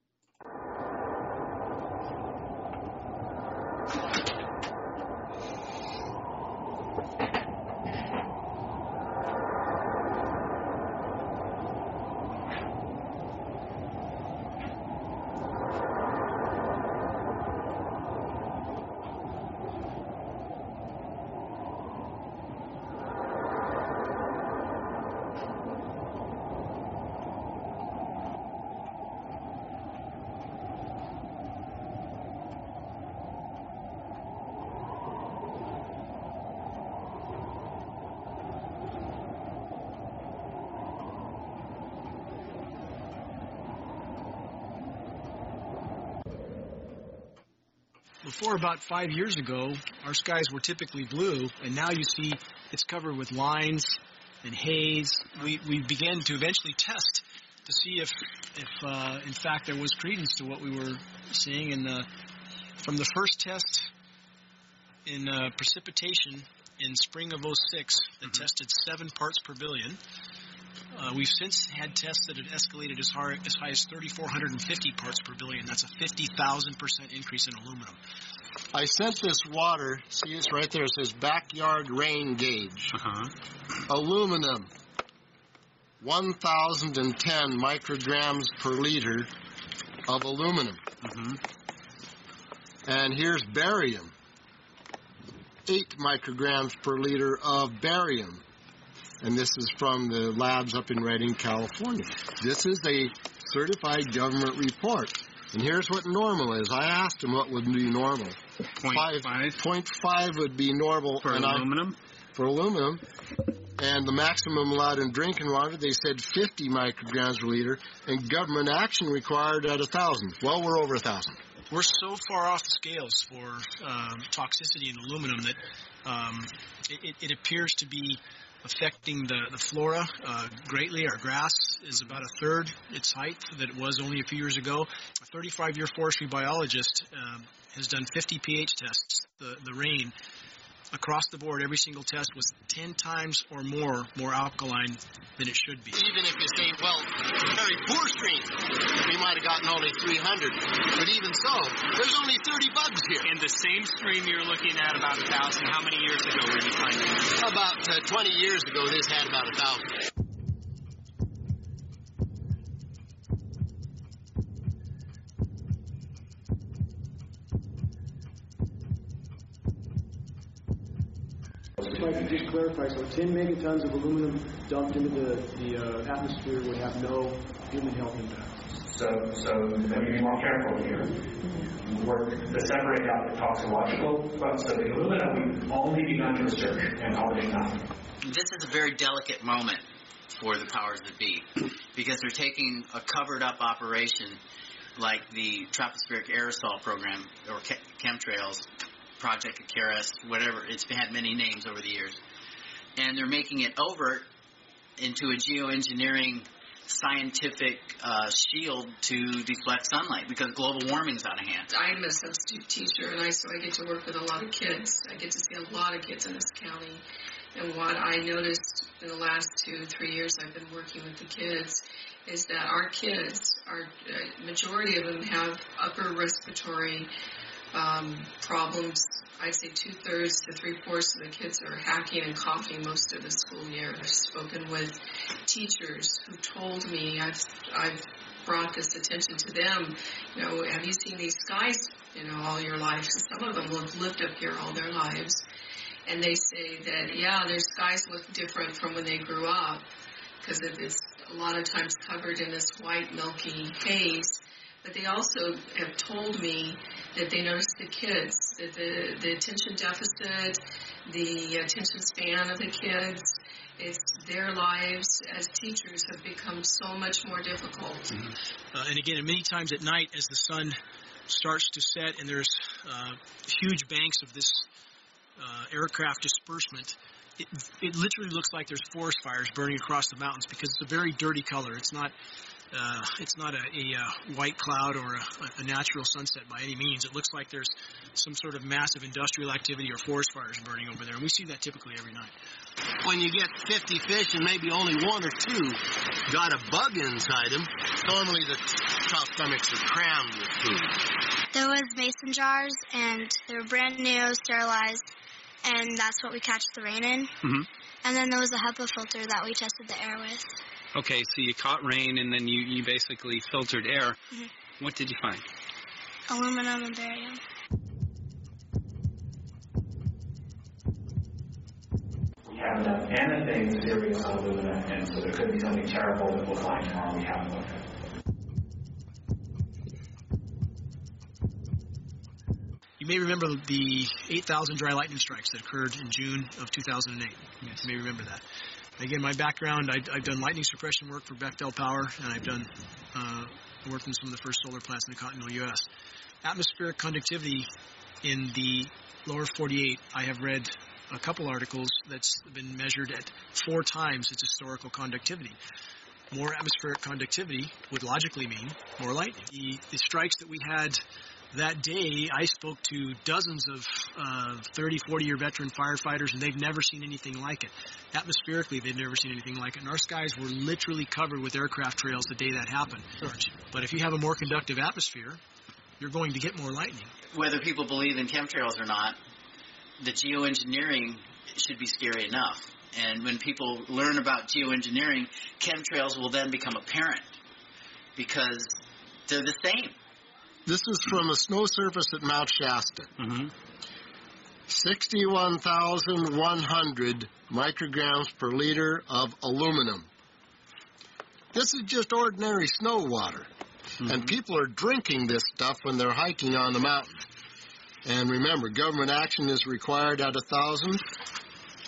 before about five years ago, our skies were typically blue, and now you see it's covered with lines and haze. We we began to eventually test to see if if uh, in fact there was credence to what we were seeing. And uh, from the first test in uh, precipitation in spring of 06 that tested seven parts per billion. Uh, we've since had tests that have escalated as high as, high as 3,450 parts per billion. That's a 50,000 percent increase in aluminum. I sent this water. See, it's right there. It says backyard rain gauge. Uh-huh. Aluminum, 1,010 micrograms per liter of aluminum. Mm-hmm. And here's barium, 8 micrograms per liter of barium. And this is from the labs up in Redding, California. This is a certified government report. And here's what normal is. I asked him what would be normal. Point five, five? Point five would be normal For and I- aluminum? for aluminum. And the maximum allowed in drinking water, they said 50 micrograms per liter, and government action required at 1,000. Well, we're over 1,000. We're so far off the scales for um, toxicity in aluminum that um, it, it, it appears to be affecting the, the flora uh, greatly. Our grass is about a third its height that it was only a few years ago. A 35 year forestry biologist um, has done 50 pH tests. The, the rain across the board, every single test was 10 times or more more alkaline than it should be. Even if you say, well, very poor stream, we might have gotten only 300. But even so, there's only 30 bugs here. In the same stream you're looking at about a thousand, how many years ago were you finding this? About uh, 20 years ago, this had about a 1,000. If I could just so 10 megatons of aluminum dumped into the, the uh, atmosphere would have no human health impact. So, so let me be more careful here. Work to separate out the toxicological, but so the aluminum we've only begun to research and publish nothing. This is a very delicate moment for the powers that be because they're taking a covered up operation like the tropospheric aerosol program or chemtrails, Project Icarus, whatever. It's had many names over the years. And they're making it overt into a geoengineering scientific uh, shield to deflect sunlight because global warming's out of hand. I'm a substitute teacher, and I so I get to work with a lot of kids. I get to see a lot of kids in this county. And what I noticed in the last two, three years I've been working with the kids is that our kids, our uh, majority of them have upper respiratory um, problems. I'd say two thirds to three fourths of the kids are hacking and coughing most of the school year. I've spoken with teachers who told me I've I've brought this attention to them. You know, have you seen these skies? You know, all your life. Some of them have lived up here all their lives, and they say that yeah, their skies look different from when they grew up because it's a lot of times covered in this white milky haze. But they also have told me that they notice the kids, that the, the attention deficit, the attention span of the kids, it's their lives as teachers have become so much more difficult. Uh, and again, many times at night, as the sun starts to set and there's uh, huge banks of this uh, aircraft disbursement, it, it literally looks like there's forest fires burning across the mountains because it's a very dirty color. It's not. Uh, it's not a, a uh, white cloud or a, a natural sunset by any means. It looks like there's some sort of massive industrial activity or forest fires burning over there, and we see that typically every night. When you get 50 fish and maybe only one or two got a bug inside them, normally the trout stomachs are crammed with food. There was mason jars, and they were brand new, sterilized, and that's what we catch the rain in. Mm-hmm. And then there was a HEPA filter that we tested the air with. Okay, so you caught rain and then you, you basically filtered air. Mhm. What did you find? Aluminum and barium. We haven't done anything serious on aluminum, and so there could be something terrible that we'll find tomorrow we haven't looked at. You may remember the 8,000 dry lightning strikes that occurred in June of 2008. You may remember that. Again, my background, I, I've done lightning suppression work for Bechtel Power, and I've done uh, worked in some of the first solar plants in the continental U.S. atmospheric conductivity in the lower 48, I have read a couple articles that's been measured at four times its historical conductivity. More atmospheric conductivity would logically mean more lightning. The, the strikes that we had that day, I spoke to dozens of uh, 30, 40 year veteran firefighters, and they've never seen anything like it. Atmospherically, they've never seen anything like it. And our skies were literally covered with aircraft trails the day that happened. But if you have a more conductive atmosphere, you're going to get more lightning. Whether people believe in chemtrails or not, the geoengineering should be scary enough. And when people learn about geoengineering, chemtrails will then become apparent because they're the same. This is from a snow surface at Mount Shasta. Mm-hmm. 61,100 micrograms per liter of aluminum. This is just ordinary snow water. Mm-hmm. And people are drinking this stuff when they're hiking on the mountain. And remember, government action is required at a thousand.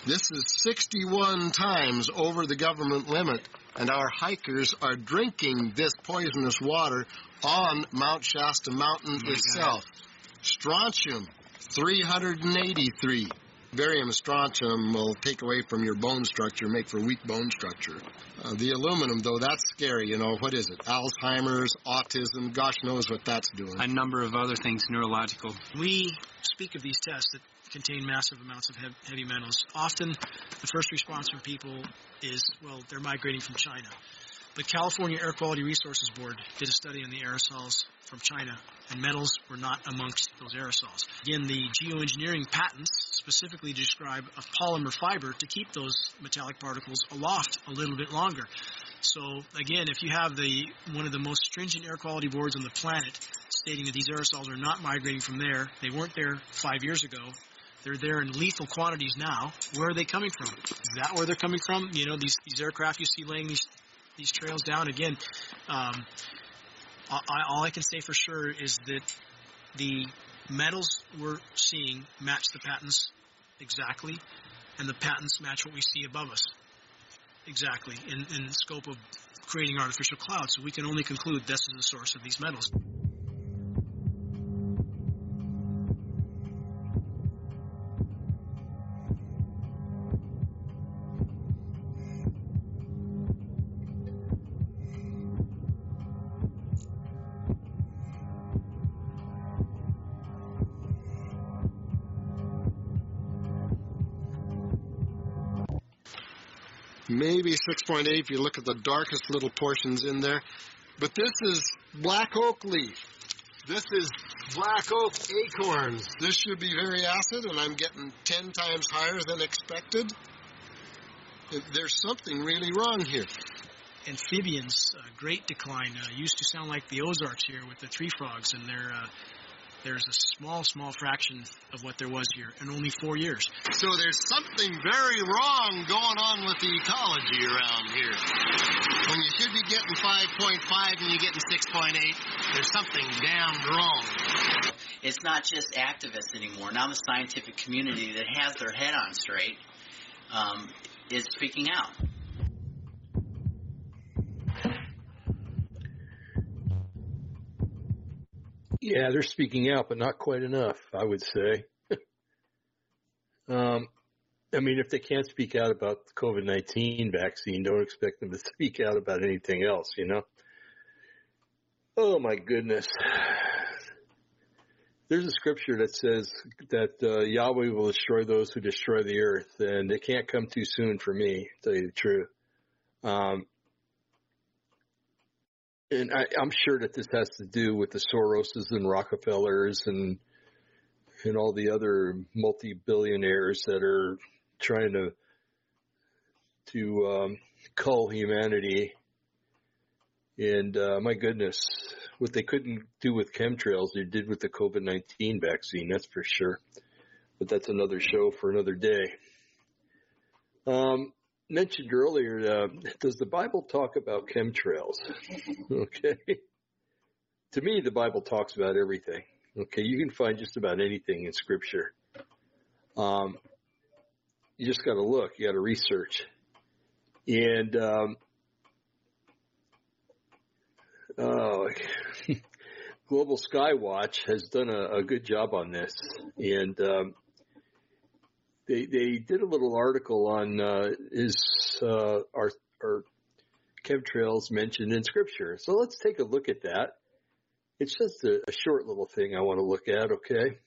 This is 61 times over the government limit, and our hikers are drinking this poisonous water on Mount Shasta Mountain oh itself. God. Strontium, 383. Barium strontium will take away from your bone structure, make for weak bone structure. Uh, the aluminum, though, that's scary. You know, what is it? Alzheimer's, autism, gosh knows what that's doing. A number of other things, neurological. We speak of these tests that contain massive amounts of heavy metals. Often, the first response from people is, well, they're migrating from China. The California Air Quality Resources Board did a study on the aerosols from China, and metals were not amongst those aerosols. Again, the geoengineering patents specifically describe a polymer fiber to keep those metallic particles aloft a little bit longer. So again, if you have the one of the most stringent air quality boards on the planet stating that these aerosols are not migrating from there, they weren't there five years ago. They're there in lethal quantities now. Where are they coming from? Is that where they're coming from? You know, these these aircraft you see laying these these trails down. Again, um, I, all I can say for sure is that the metals we're seeing match the patents exactly, and the patents match what we see above us exactly in, in the scope of creating artificial clouds. So we can only conclude this is the source of these metals. Maybe 6.8 if you look at the darkest little portions in there. But this is black oak leaf. This is black oak acorns. This should be very acid, and I'm getting 10 times higher than expected. There's something really wrong here. Amphibians, uh, great decline. Uh, used to sound like the Ozarks here with the tree frogs, and they're uh, there's a small, small fraction of what there was here in only four years. So there's something very wrong going on with the ecology around here. When you should be getting 5.5 and you're getting 6.8, there's something damn wrong. It's not just activists anymore. Now the scientific community that has their head on straight um, is speaking out. Yeah, they're speaking out, but not quite enough, I would say. [laughs] um, I mean, if they can't speak out about the COVID 19 vaccine, don't expect them to [laughs] speak out about anything else, you know? Oh my goodness. [sighs] There's a scripture that says that uh, Yahweh will destroy those who destroy the earth, and it can't come too soon for me, to tell you the truth. Um, and I, I'm sure that this has to do with the Soroses and Rockefellers and and all the other multi-billionaires that are trying to to um, cull humanity. And uh, my goodness, what they couldn't do with chemtrails, they did with the COVID-19 vaccine. That's for sure. But that's another show for another day. Um, mentioned earlier, uh, does the Bible talk about chemtrails? [laughs] Okay. to me, the Bible talks about everything. Okay. You can find just about anything in scripture. Um, you just got to look. You got to research. And, um, oh, [laughs] Global Sky Watch has done a, a good job on this, and um, they they did a little article on uh, is uh, our our chemtrails mentioned in Scripture. So let's take a look at that. It's just a, a short little thing I want to look at. Okay,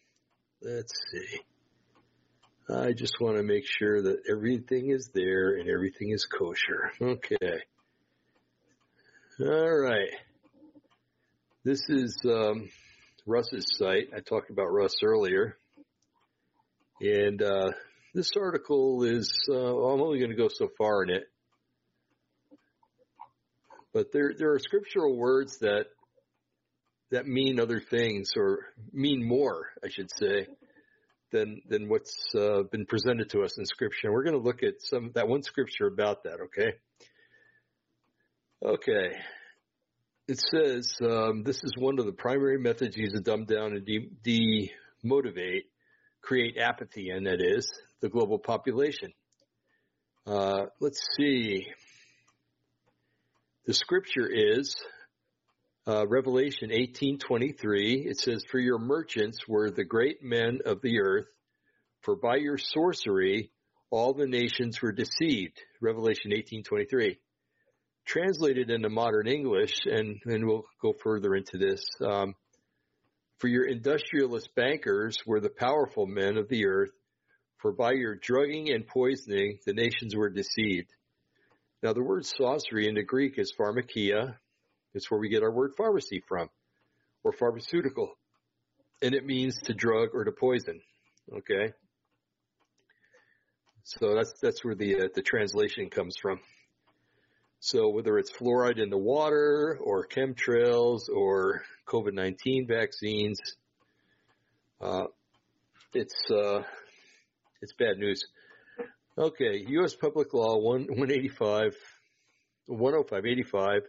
let's see. I just want to make sure that everything is there and everything is kosher. Okay. All right. This is um, Russ's site. I talked about Russ earlier. And uh, this article is, uh, I'm only going to go so far in it. But there, there are scriptural words that that mean other things or mean more, I should say, than than what's uh, been presented to us in Scripture. And we're going to look at some that one scripture about that. Okay. Okay it says um, this is one of the primary methods used to dumb down and de- demotivate, create apathy, and that is the global population. Uh, let's see. The scripture is uh, Revelation 18:23. It says, "For your merchants were the great men of the earth, for by your sorcery all the nations were deceived." Revelation 18:23 translated into modern English, and, and we'll go further into this. Um, for your industrialist bankers were the powerful men of the earth, for by your drugging and poisoning the nations were deceived. Now the word sorcery in the Greek is pharmakia. It's where we get our word pharmacy from, or pharmaceutical. And it means to drug or to poison. Okay? So that's, that's where the, uh, the translation comes from. So whether it's fluoride in the water or chemtrails or COVID-19 vaccines, uh, it's, uh, it's bad news. Okay. U.S. Public Law 185, 10585,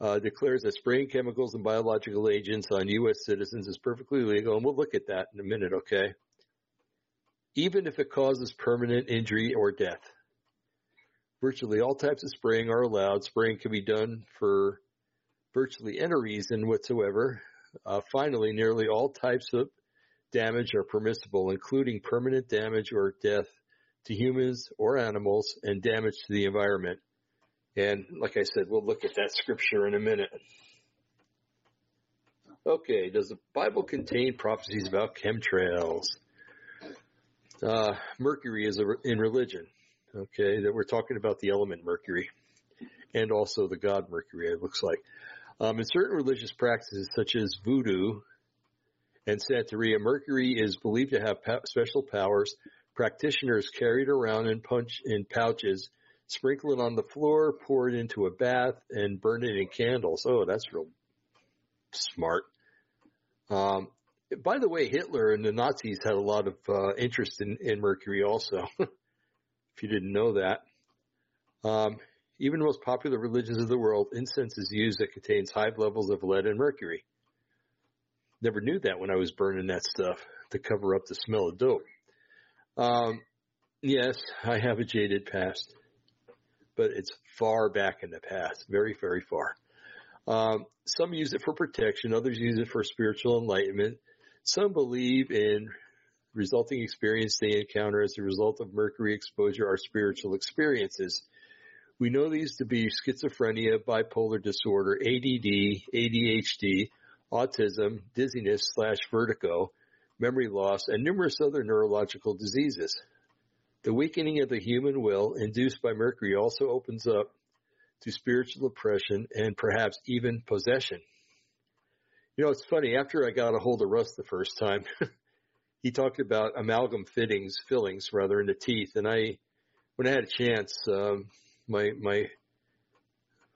uh, declares that spraying chemicals and biological agents on U.S. citizens is perfectly legal, and we'll look at that in a minute, okay? Even if it causes permanent injury or death virtually all types of spraying are allowed. Spraying can be done for virtually any reason whatsoever. Uh, finally, nearly all types of damage are permissible, including permanent damage or death to humans or animals and damage to the environment. And like I said, we'll look at that scripture in a minute. Okay, does the Bible contain prophecies about chemtrails? Uh, mercury is a, in religion okay, that we're talking about the element Mercury and also the god Mercury, it looks like. Um, in certain religious practices, such as voodoo and Santeria, Mercury is believed to have special powers. Practitioners carry it around in punch in pouches, sprinkle it on the floor, pour it into a bath, and burn it in candles. Oh, that's real smart. Um, by the way, Hitler and the Nazis had a lot of uh, interest in, in Mercury also. [laughs] if you didn't know that. Um, even the most popular religions of the world, incense is used that contains high levels of lead and mercury. Never knew that when I was burning that stuff to cover up the smell of dope. Um, yes, I have a jaded past, but it's far back in the past, very, very far. Um, some use it for protection, others use it for spiritual enlightenment. Some believe in resulting experience they encounter as a result of mercury exposure are spiritual experiences. We know these to be schizophrenia, bipolar disorder, ADD, ADHD, autism, dizziness slash vertigo, memory loss, and numerous other neurological diseases. The weakening of the human will induced by mercury also opens up to spiritual oppression and perhaps even possession. You know, it's funny, after I got a hold of Russ the first time, [laughs] he talked about amalgam fittings, fillings rather in the teeth. And I, when I had a chance, um, my, my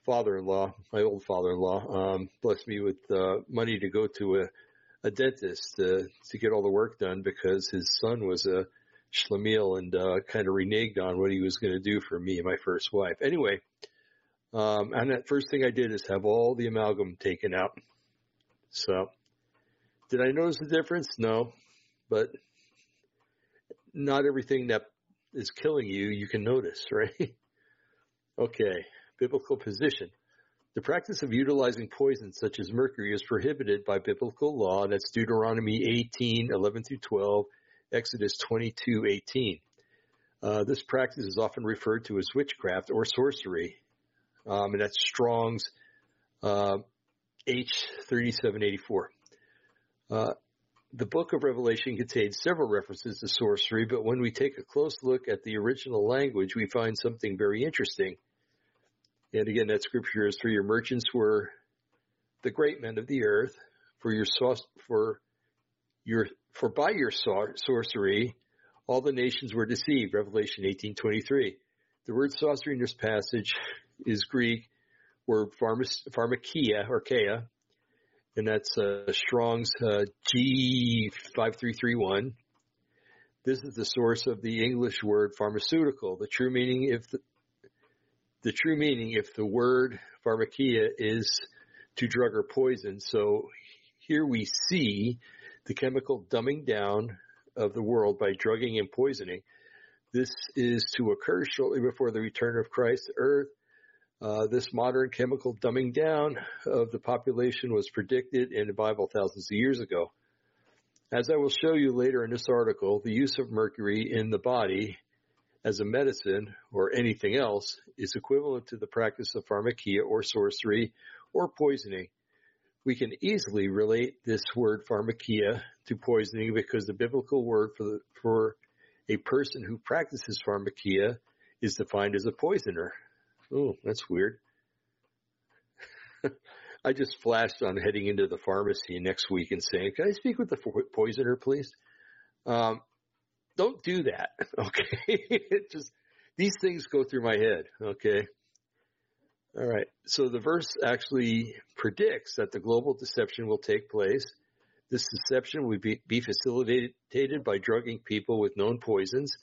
father-in-law, my old father-in-law, um, blessed me with, uh, money to go to a, a dentist to, to get all the work done because his son was a schlemiel and, uh, kind of reneged on what he was going to do for me and my first wife. Anyway, um, and that first thing I did is have all the amalgam taken out. So, did I notice the difference? No but not everything that is killing you, you can notice, [laughs] right? okay. Biblical position. The practice of utilizing poisons such as mercury is prohibited by biblical law. That's Deuteronomy 18, 11 through 12, Exodus 22, 18. Uh, this practice is often referred to as witchcraft or sorcery, um, and that's Strong's uh, H3784. Uh, the book of Revelation contains several references to sorcery, but when we take a close look at the original language, we find something very interesting. And again, that scripture is for your merchants were the great men of the earth, for your for your for by your sorcery all the nations were deceived. Revelation 18:23. The word sorcery in this passage is Greek word pharmakeia or kea, and that's uh, Strong's uh, G5331. This is the source of the English word pharmaceutical. The true meaning, if the, the true meaning, if the word pharmakeia is to drug or poison. So here we see the chemical dumbing down of the world by drugging and poisoning. This is to occur shortly before the return of Christ to earth uh, this modern chemical dumbing down of the population was predicted in the Bible thousands of years ago. As I will show you later in this article, the use of mercury in the body as a medicine or anything else is equivalent to the practice of pharmakeia or sorcery or poisoning. We can easily relate this word pharmakeia to poisoning because the biblical word for, the, for a person who practices pharmakeia is defined as a poisoner. Oh, that's weird. [laughs] I just flashed on heading into the pharmacy next week and saying, "Can I speak with the poisoner, please?" Um, don't do that, [laughs] okay? it just these things go through my head, okay? All right. So the verse actually predicts that the global deception will take place. This deception will be, be facilitated by drugging people with known poisons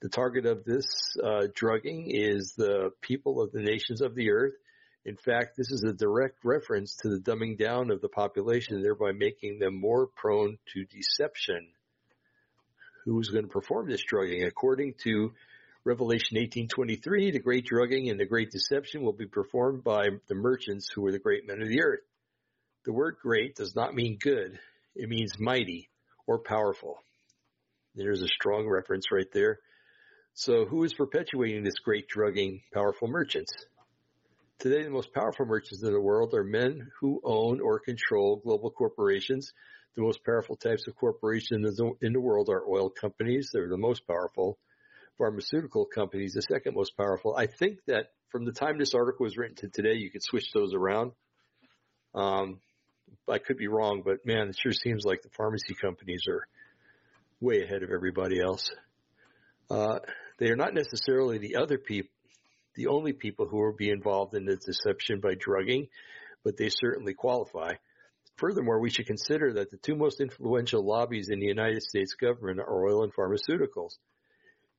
the target of this uh, drugging is the people of the nations of the earth. In fact, this is a direct reference to the dumbing down of the population, thereby making them more prone to deception. Who's going to perform this drugging? According to Revelation 18:23, the great drugging and the great deception will be performed by the merchants who are the great men of the earth. The word great does not mean good. It means mighty or powerful. There's a strong reference right there. So who is perpetuating this great drugging powerful merchants? Today, the most powerful merchants in the world are men who own or control global corporations. The most powerful types of corporations in the world are oil companies. They're the most powerful. Pharmaceutical companies, the second most powerful. I think that from the time this article was written to today, you could switch those around. Um, I could be wrong, but man, it sure seems like the pharmacy companies are way ahead of everybody else. Uh, they are not necessarily the other people, the only people who will be involved in the deception by drugging, but they certainly qualify. Furthermore, we should consider that the two most influential lobbies in the United States government are oil and pharmaceuticals.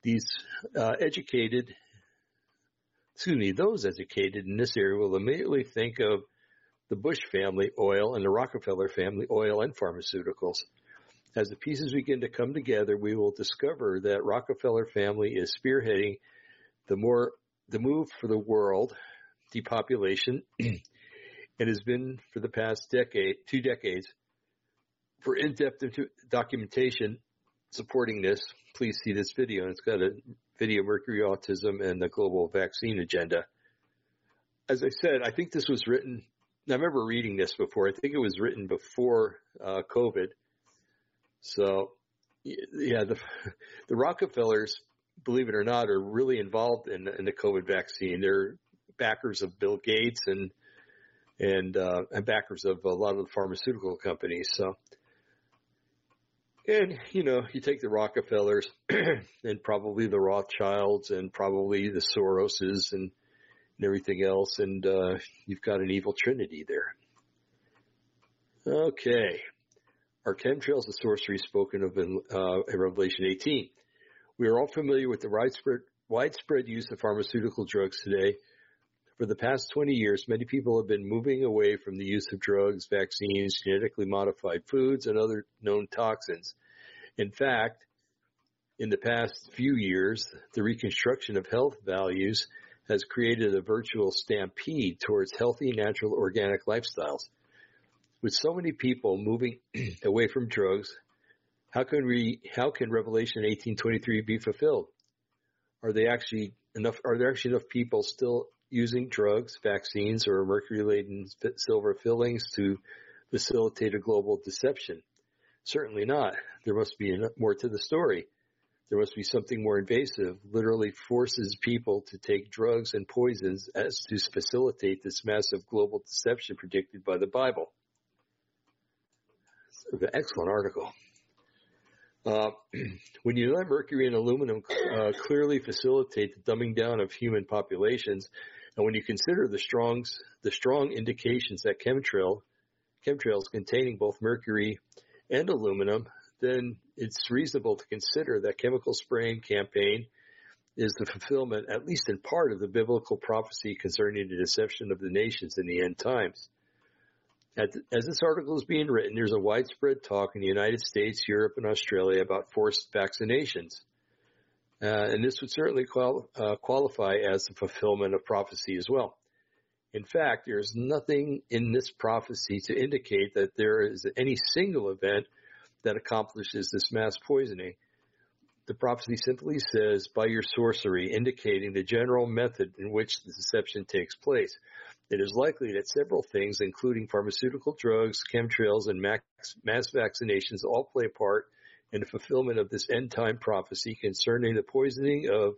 These uh, educated, excuse me, those educated in this area will immediately think of the Bush family, oil, and the Rockefeller family, oil and pharmaceuticals. As the pieces begin to come together, we will discover that Rockefeller family is spearheading the more the move for the world depopulation [clears throat] and has been for the past decade, two decades. For in-depth documentation supporting this, please see this video. It's got a video mercury autism and the global vaccine agenda. As I said, I think this was written. I remember reading this before. I think it was written before uh, COVID so, yeah, the [laughs] the Rockefellers, believe it or not, are really involved in in the COVID vaccine. They're backers of Bill Gates and and uh, and backers of a lot of the pharmaceutical companies. So, and you know, you take the Rockefellers [clears throat] and probably the Rothschilds and probably the Soroses and and everything else, and uh, you've got an evil trinity there. Okay are chemtrails of sorcery spoken of in, uh, in Revelation 18. We are all familiar with the widespread, widespread use of pharmaceutical drugs today. For the past 20 years, many people have been moving away from the use of drugs, vaccines, genetically modified foods, and other known toxins. In fact, in the past few years, the reconstruction of health values has created a virtual stampede towards healthy, natural, organic lifestyles. With so many people moving [clears throat] away from drugs, how can we, how can Revelation 18:23 be fulfilled? Are they actually enough? Are there actually enough people still using drugs, vaccines, or mercury-laden silver fillings to facilitate a global deception? Certainly not. There must be more to the story. There must be something more invasive, literally forces people to take drugs and poisons as to facilitate this massive global deception predicted by the Bible. An excellent article. Uh, [clears throat] when you let mercury and aluminum uh, clearly facilitate the dumbing down of human populations, and when you consider the strong the strong indications that chemtrail chemtrails containing both mercury and aluminum then it's reasonable to consider that chemical spraying campaign is the fulfillment, at least in part, of the biblical prophecy concerning the deception of the nations in the end times. As this article is being written, there's a widespread talk in the United States, Europe, and Australia about forced vaccinations. Uh, and this would certainly qual- uh, qualify as the fulfillment of prophecy as well. In fact, there is nothing in this prophecy to indicate that there is any single event that accomplishes this mass poisoning. The prophecy simply says, by your sorcery, indicating the general method in which the deception takes place. It is likely that several things, including pharmaceutical drugs, chemtrails, and mass, vaccinations, all play a part in the fulfillment of this end time prophecy concerning the poisoning of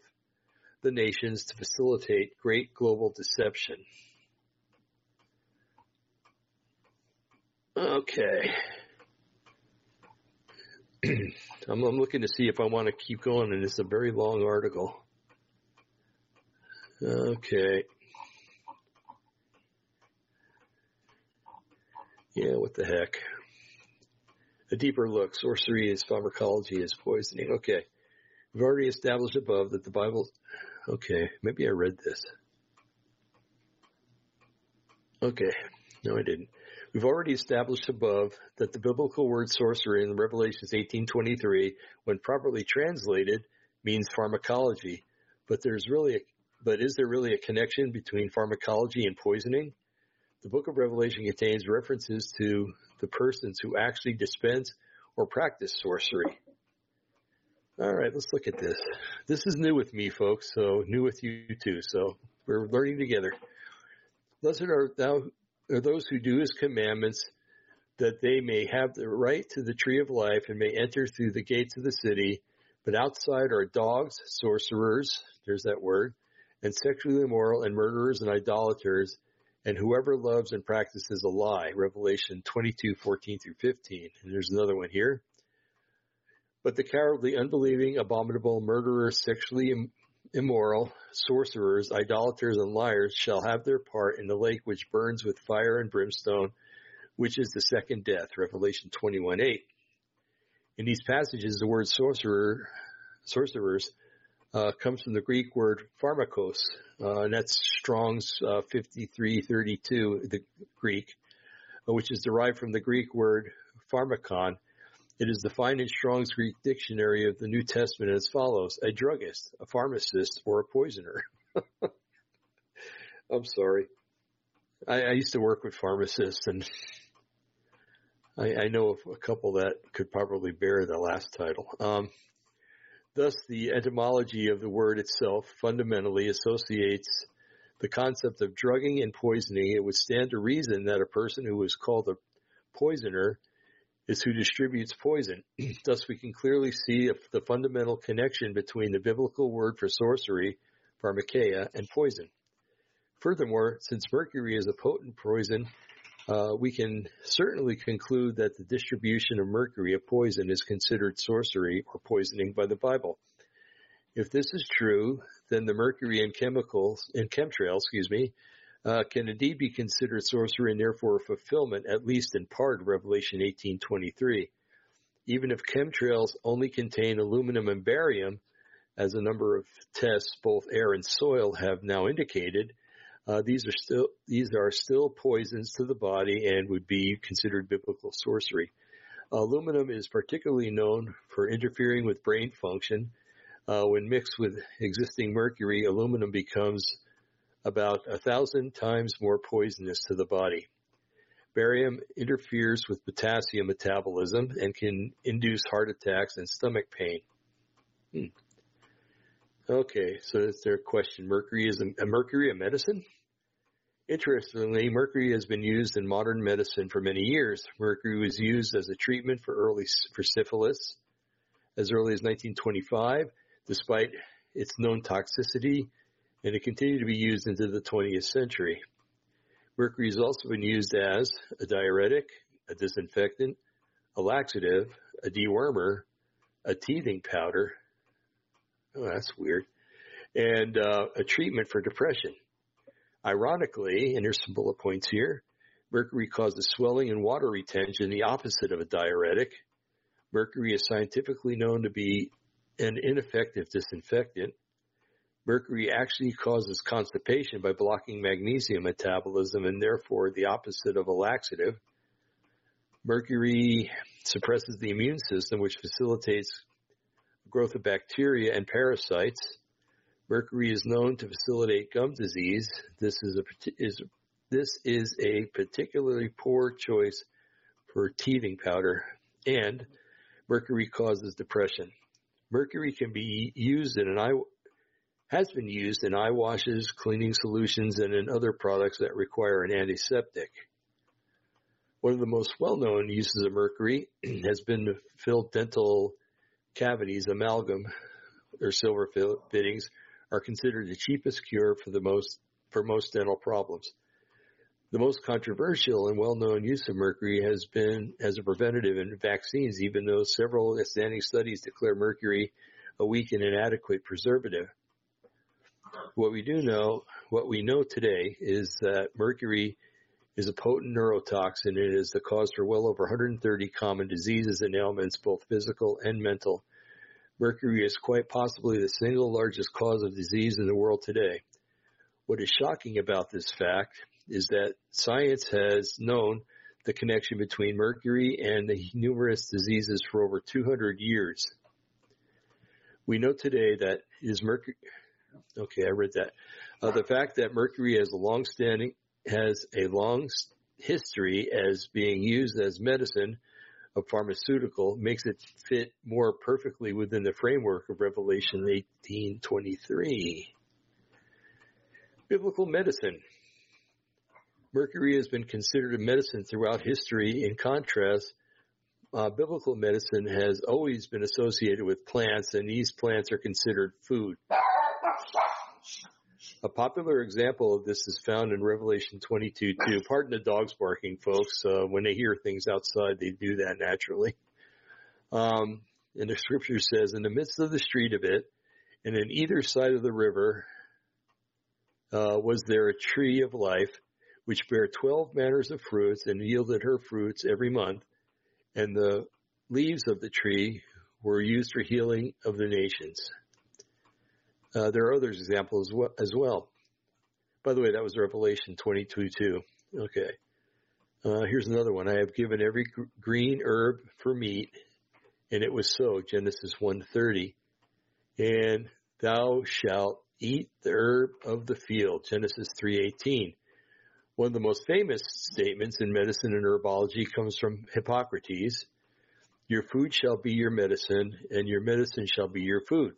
the nations to facilitate great global deception. Okay. [clears throat] I'm, I'm, looking to see if I want to keep going, and it's a very long article. Okay. Yeah, what the heck? A deeper look. Sorcery is pharmacology is poisoning. Okay. We've already established above that the Bible. Okay, maybe I read this. Okay, no, I didn't. We've already established above that the biblical word sorcery in Revelations 18:23, when properly translated, means pharmacology. But there's really, a, but is there really a connection between pharmacology and poisoning? The book of Revelation contains references to the persons who actually dispense or practice sorcery. All right, let's look at this. This is new with me, folks, so new with you too. So we're learning together. Blessed are thou are those who do his commandments, that they may have the right to the tree of life and may enter through the gates of the city. But outside are dogs, sorcerers, there's that word, and sexually immoral and murderers and idolaters, and whoever loves and practices a lie. Revelation 22, 14 through 15. And there's another one here. But the cowardly, unbelieving, abominable, murderers, sexually immoral, sorcerers, idolaters, and liars shall have their part in the lake which burns with fire and brimstone, which is the second death. Revelation 21 8. In these passages, the word sorcerer, sorcerers, uh, comes from the Greek word pharmakos, uh, and that's Strong's uh, 5332, the Greek, uh, which is derived from the Greek word pharmakon, it is defined in Strong's Greek Dictionary of the New Testament as follows a druggist, a pharmacist, or a poisoner. [laughs] I'm sorry. I, I, used to work with pharmacists, and I, I, know of a couple that could probably bear the last title. Um, thus, the etymology of the word itself fundamentally associates the concept of drugging and poisoning. It would stand to reason that a person who is called a poisoner is who distributes poison. [clears throat] Thus, we can clearly see the fundamental connection between the biblical word for sorcery, pharmakeia, and poison. Furthermore, since mercury is a potent poison, uh, we can certainly conclude that the distribution of mercury, a poison, is considered sorcery or poisoning by the Bible. If this is true, then the mercury in chemicals, in chemtrails, excuse me, uh, can indeed be considered sorcery and therefore a fulfillment, at least in part, of Revelation 18:23. Even if chemtrails only contain aluminum and barium, as a number of tests, both air and soil, have now indicated, uh, these are still these are still poisons to the body and would be considered biblical sorcery. Aluminum is particularly known for interfering with brain function. Uh, when mixed with existing mercury, aluminum becomes about a thousand times more poisonous to the body. Barium interferes with potassium metabolism and can induce heart attacks and stomach pain. Hmm. Okay, so that's their question. Mercury is a, a mercury a medicine? Interestingly, mercury has been used in modern medicine for many years. Mercury was used as a treatment for early for syphilis as early as 1925, despite its known toxicity, and it continued to be used into the 20th century. Mercury has also been used as a diuretic, a disinfectant, a laxative, a dewormer, a teething powder. Oh, that's weird. And uh, a treatment for depression. Ironically, and there's some bullet points here, mercury causes swelling and water retention, the opposite of a diuretic. Mercury is scientifically known to be an ineffective disinfectant. Mercury actually causes constipation by blocking magnesium metabolism and therefore the opposite of a laxative. Mercury suppresses the immune system, which facilitates growth of bacteria and parasites. Mercury is known to facilitate gum disease. This is a is this is a particularly poor choice for teething powder, and mercury causes depression. Mercury can be used in an eye has been used in eye washes, cleaning solutions, and in other products that require an antiseptic. One of the most well-known uses of mercury [clears throat] has been to fill dental cavities. Amalgam or silver fittings are considered the cheapest cure for the most for most dental problems. The most controversial and well-known use of mercury has been as a preventative in vaccines, even though several standing studies declare mercury a weak and inadequate preservative. What we do know, what we know today is that mercury is a potent neurotoxin. And it is the cause for well over 130 common diseases and ailments, both physical and mental. Mercury is quite possibly the single largest cause of disease in the world today. What is shocking about this fact is that science has known the connection between mercury and the numerous diseases for over 200 years. We know today that is mercury. Okay, I read that. Uh, the fact that mercury has a long-standing has a long history as being used as medicine of pharmaceutical makes it fit more perfectly within the framework of Revelation 18:23. Biblical medicine. Mercury has been considered a medicine throughout history. In contrast, uh, biblical medicine has always been associated with plants, and these plants are considered food. A popular example of this is found in Revelation 22 2. Pardon the dogs barking, folks. Uh, when they hear things outside, they do that naturally. Um, and the scripture says, in the midst of the street of it, and in either side of the river, uh, was there a tree of life, which bare twelve manners of fruits and yielded her fruits every month. And the leaves of the tree were used for healing of the nations. Uh, there are other examples as well. By the way, that was Revelation 22 2. Okay. Uh, here's another one. I have given every gr- green herb for meat, and it was so. Genesis 1:30. And thou shalt eat the herb of the field. Genesis 3:18. One of the most famous statements in medicine and herbology comes from Hippocrates. Your food shall be your medicine, and your medicine shall be your food.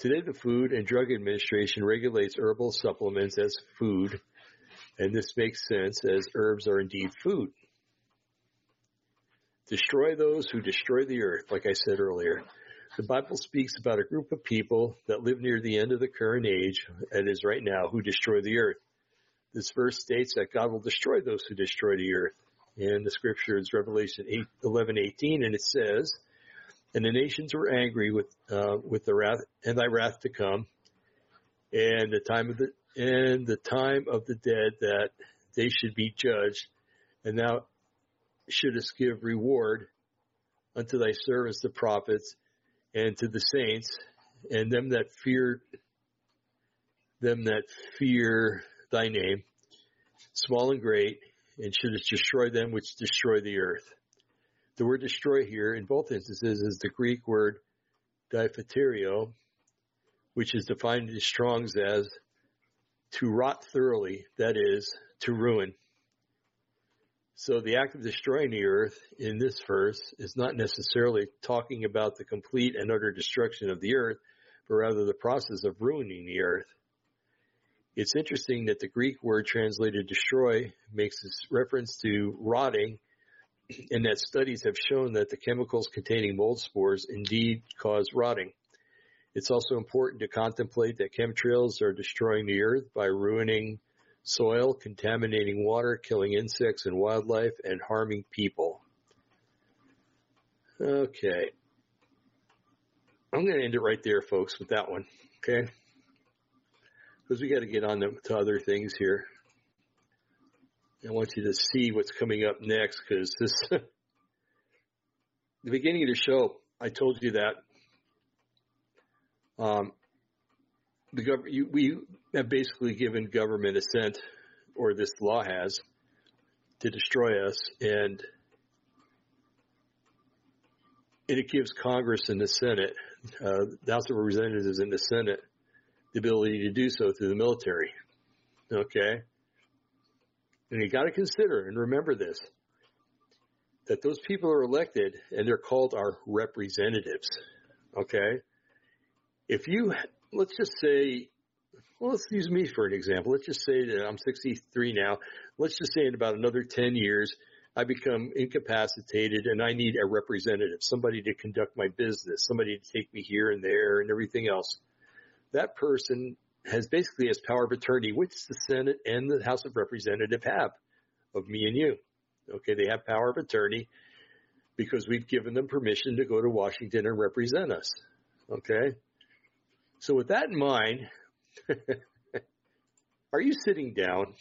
Today, the Food and Drug Administration regulates herbal supplements as food, and this makes sense as herbs are indeed food. Destroy those who destroy the earth, like I said earlier. The Bible speaks about a group of people that live near the end of the current age, that is right now, who destroy the earth. This verse states that God will destroy those who destroy the earth. And the scripture is Revelation 8, 11, 18, and it says, and the nations were angry with uh, with the wrath and thy wrath to come, and the time of the and the time of the dead that they should be judged, and thou shouldest give reward unto thy servants the prophets and to the saints. And them that fear them that fear thy name, small and great, and shouldest destroy them which destroy the earth. The word destroy here in both instances is the Greek word diaphtheiro, which is defined in Strong's as to rot thoroughly, that is, to ruin. So the act of destroying the earth in this verse is not necessarily talking about the complete and utter destruction of the earth, but rather the process of ruining the earth. It's interesting that the Greek word translated destroy makes this reference to rotting and that studies have shown that the chemicals containing mold spores indeed cause rotting. It's also important to contemplate that chemtrails are destroying the earth by ruining soil, contaminating water, killing insects and wildlife, and harming people. Okay. I'm going to end it right there, folks, with that one. Okay? Because we got to get on to, other things here. I want you to see what's coming up next because this, [laughs] the beginning of the show, I told you that um, the gov- you, we have basically given government assent, or this law has, to destroy us, and and it gives Congress and the Senate, uh, the House of Representatives and the Senate, the ability to do so through the military. Okay, and you got to consider and remember this: that those people are elected and they're called our representatives. Okay, if you let's just say, well, let's use me for an example. Let's just say that I'm 63 now. Let's just say in about another 10 years, I become incapacitated and I need a representative, somebody to conduct my business, somebody to take me here and there and everything else. That person has basically has power of attorney, which the Senate and the House of Representatives have of me and you. Okay, they have power of attorney because we've given them permission to go to Washington and represent us. Okay? So with that in mind, [laughs] are you sitting down?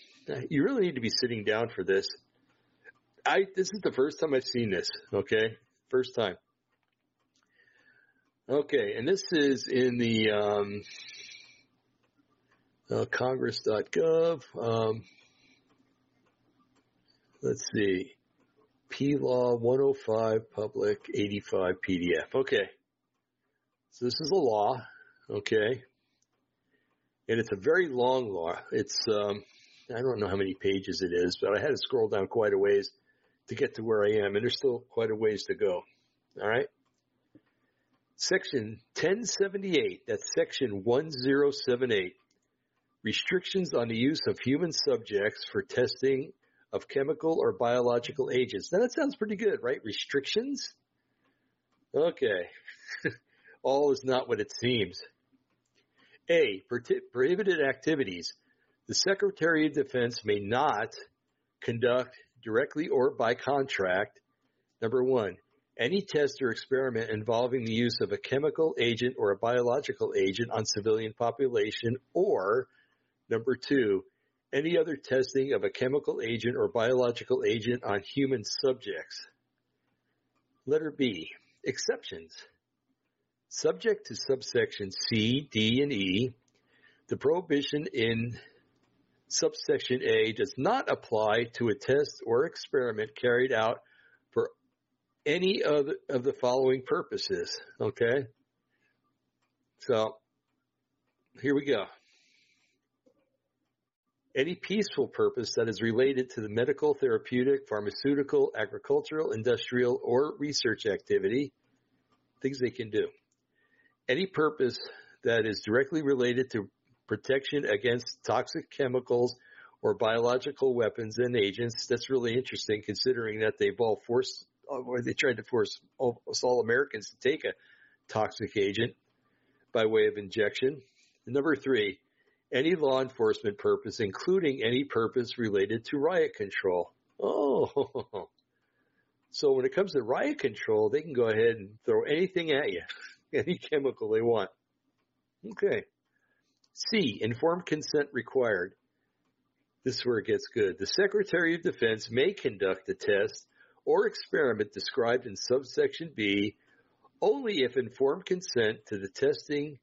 You really need to be sitting down for this. I this is the first time I've seen this. Okay, first time. Okay, and this is in the um, uh, Congress.gov. Um, let's see, P Law 105 Public 85 PDF. Okay, so this is a law. Okay, and it's a very long law. It's um, I don't know how many pages it is, but I had to scroll down quite a ways to get to where I am, and there's still quite a ways to go. All right. Section 1078, that's section 1078, restrictions on the use of human subjects for testing of chemical or biological agents. Now that sounds pretty good, right? Restrictions? Okay. [laughs] All is not what it seems. A. Prohibited activities. The Secretary of Defense may not conduct directly or by contract. Number one, any test or experiment involving the use of a chemical agent or a biological agent on civilian population or number two, any other testing of a chemical agent or biological agent on human subjects. Letter B, exceptions. Subject to subsection C, D, and E, the prohibition in subsection A does not apply to a test or experiment carried out for any of the, of the following purposes. Okay? So, here we go. Any peaceful purpose that is related to the medical, therapeutic, pharmaceutical, agricultural, industrial, or research activity, things they can do. Any purpose that is directly related to protection against toxic chemicals or biological weapons and agents. That's really interesting considering that they've all forced, or they tried to force all, all Americans to take a toxic agent by way of injection. Number three, any law enforcement purpose, including any purpose related to riot control. Oh, [laughs] so when it comes to riot control, they can go ahead and throw anything at you, [laughs] any chemical they want. Okay. C. Informed consent required. This is where it gets good. The Secretary of Defense may conduct a test or experiment described in subsection B only if informed consent to the testing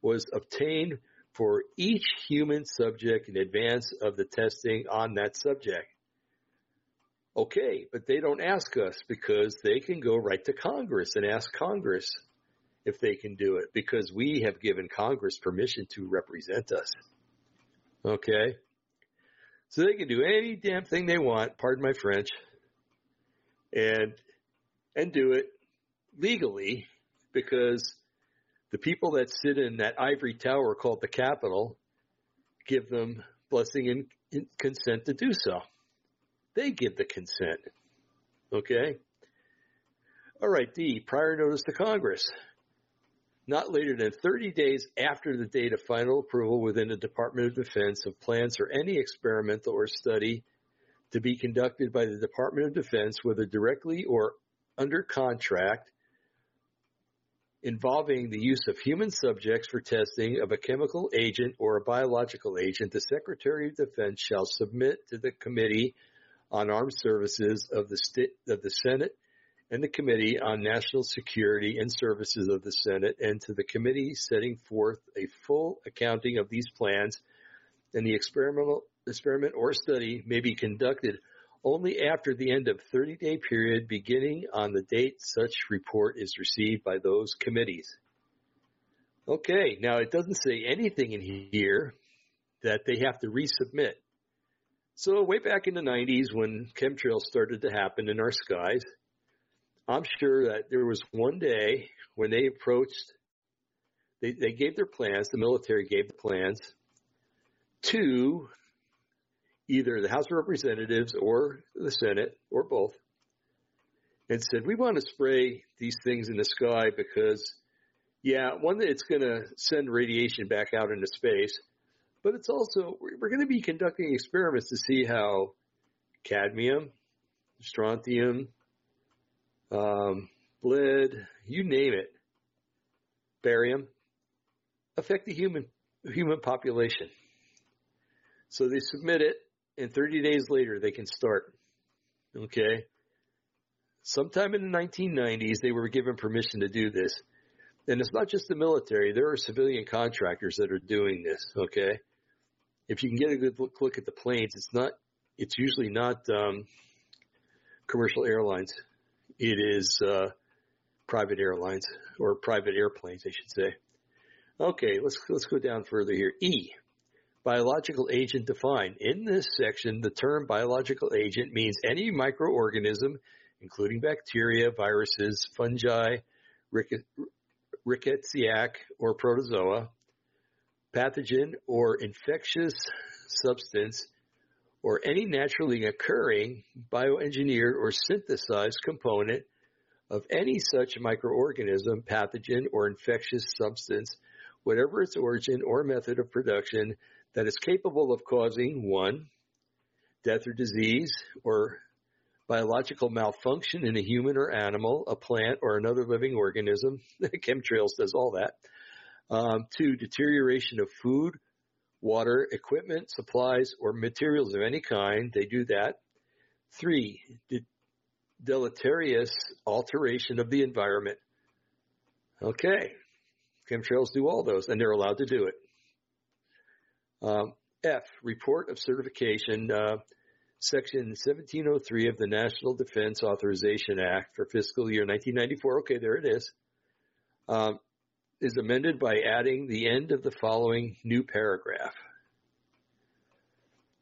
was obtained for each human subject in advance of the testing on that subject. Okay, but they don't ask us because they can go right to Congress and ask Congress if they can do it because we have given Congress permission to represent us. Okay? So they can do any damn thing they want, pardon my French, and and do it legally because the people that sit in that ivory tower called the Capitol give them blessing and, consent to do so. They give the consent. Okay? All right, D, prior notice to Congress. Not later than 30 days after the date of final approval within the Department of Defense of plans for any experimental or study to be conducted by the Department of Defense, whether directly or under contract, involving the use of human subjects for testing of a chemical agent or a biological agent, the Secretary of Defense shall submit to the Committee on Armed Services of the, St- of the Senate and the Committee on National Security and Services of the Senate and to the committee setting forth a full accounting of these plans and the experimental experiment or study may be conducted only after the end of 30 day period beginning on the date such report is received by those committees. Okay, now it doesn't say anything in here that they have to resubmit. So way back in the 90s when chemtrails started to happen in our skies, I'm sure that there was one day when they approached, they, they gave their plans, the military gave the plans to either the House of Representatives or the Senate or both and said, we want to spray these things in the sky because, yeah, one, it's going to send radiation back out into space, but it's also, we're going to be conducting experiments to see how cadmium, strontium, um, lead, you name it, barium, affect the human human population. So they submit it, and 30 days later they can start. Okay. Sometime in the 1990s, they were given permission to do this. And it's not just the military. There are civilian contractors that are doing this. Okay. If you can get a good look, look at the planes, it's not, it's usually not, um, commercial airlines. It is, uh, private airlines or private airplanes, I should say. Okay, let's let's go down further here. E, biological agent defined. In this section, the term biological agent means any microorganism, including bacteria, viruses, fungi, rickettsia or protozoa, pathogen or infectious substance, or any naturally occurring bioengineered or synthesized component of any such microorganism, pathogen, or infectious substance, whatever its origin or method of production, that is capable of causing one, death or disease, or biological malfunction in a human or animal, a plant, or another living organism. [laughs] Chemtrails does all that. Um, two, deterioration of food, water, equipment, supplies, or materials of any kind. They do that. Three, de- deleterious alteration of the environment. Okay. Chemtrails do all those, and they're allowed to do it. Um, F, report of certification, uh, section 1703 of the National Defense Authorization Act for fiscal year 1994. Okay, there it is. Um, is amended by adding the end of the following new paragraph.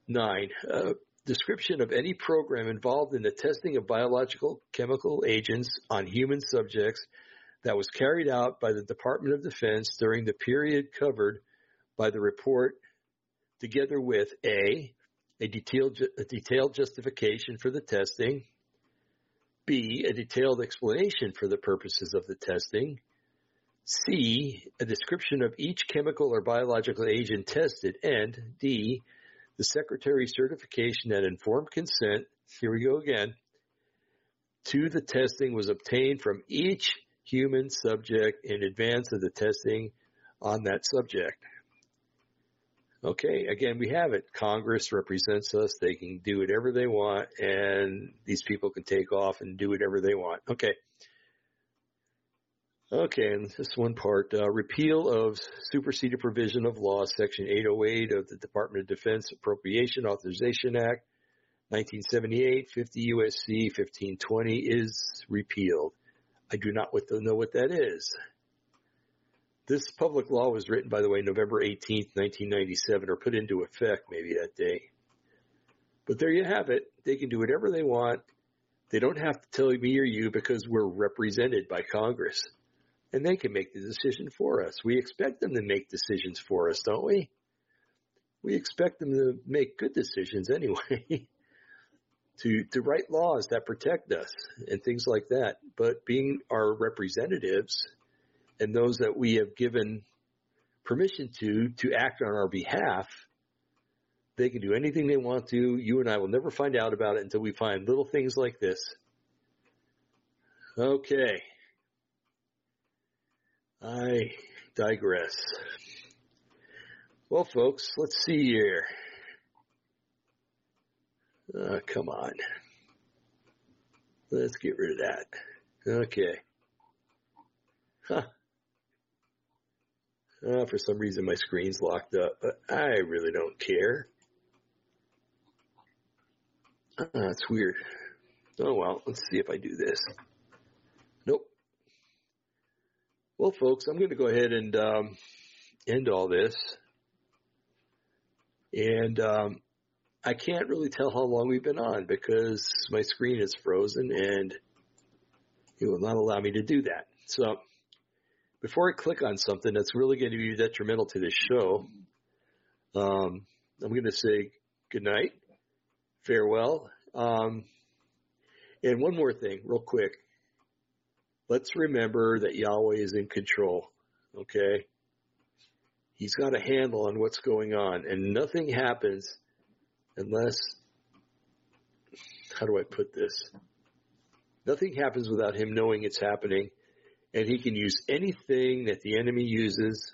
Nine, uh, description of any program involved in the testing of biological chemical agents on human subjects that was carried out by the Department of Defense during the period covered by the report together with A, a detailed, a detailed justification for the testing, B, a detailed explanation for the purposes of the testing, C, a description of each chemical or biological agent tested, and D, the Secretary's certification that informed consent, here we go again, to the testing was obtained from each human subject in advance of the testing on that subject. Okay, again, we have it. Congress represents us. They can do whatever they want, and these people can take off and do whatever they want. Okay. Okay, and this one part, uh, repeal of superseded provision of law, section 808 of the Department of Defense Appropriation Authorization Act, 1978, 50 USC 1520 is repealed. I do not know what that is. This public law was written, by the way, November 18th, 1997, or put into effect maybe that day. But there you have it. They can do whatever they want. They don't have to tell me or you because we're represented by Congress. And they can make the decision for us. We expect them to make decisions for us, don't we? We expect them to make good decisions anyway. [laughs] to, to write laws that protect us and things like that. But being our representatives, and those that we have given permission to to act on our behalf, they can do anything they want to. You and I will never find out about it until we find little things like this. Okay. I digress. Well, folks, let's see here. Uh, come on. Let's get rid of that. Okay. Huh. Uh, for some reason my screen's locked up, but I really don't care. Uh, that's weird. Oh well, let's see if I do this. Nope. Well, folks, I'm going to go ahead and um, end all this. And um, I can't really tell how long we've been on because my screen is frozen and it will not allow me to do that. So before I click on something that's really going to be detrimental to this show, um, I'm going to say good night, farewell. Um, and one more thing, real quick. Let's remember that Yahweh is in control. Okay? He's got a handle on what's going on, and nothing happens unless, how do I put this? Nothing happens without him knowing it's happening and he can use anything that the enemy uses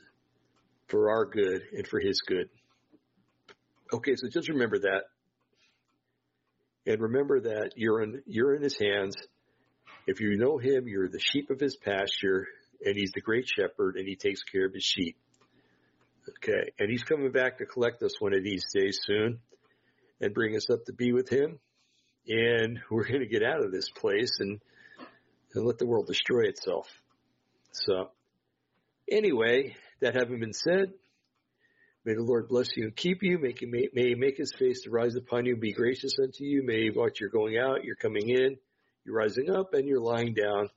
for our good and for his good. Okay, so just remember that. And remember that you're in, you're in his hands. If you know him, you're the sheep of his pasture, and he's the great shepherd, and he takes care of his sheep. Okay, and he's coming back to collect us one of these days soon and bring us up to be with him. And we're going to get out of this place and, and let the world destroy itself. So, anyway, that having been said, may the Lord bless you and keep you. May, may he make his face to rise upon you and be gracious unto you. May what you're going out, you're coming in, you're rising up, and you're lying down.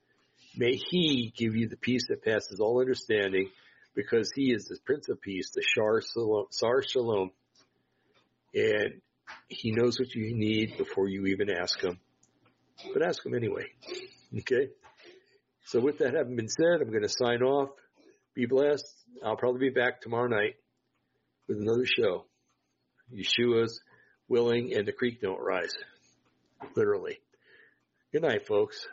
May he give you the peace that passes all understanding because he is the Prince of Peace, the Shar Shalom, Sar Shalom. And he knows what you need before you even ask him. But ask him anyway. Okay? So with that having been said, I'm going to sign off. Be blessed. I'll probably be back tomorrow night with another show. Yeshua's willing and the creek don't rise. Literally. Good night, folks.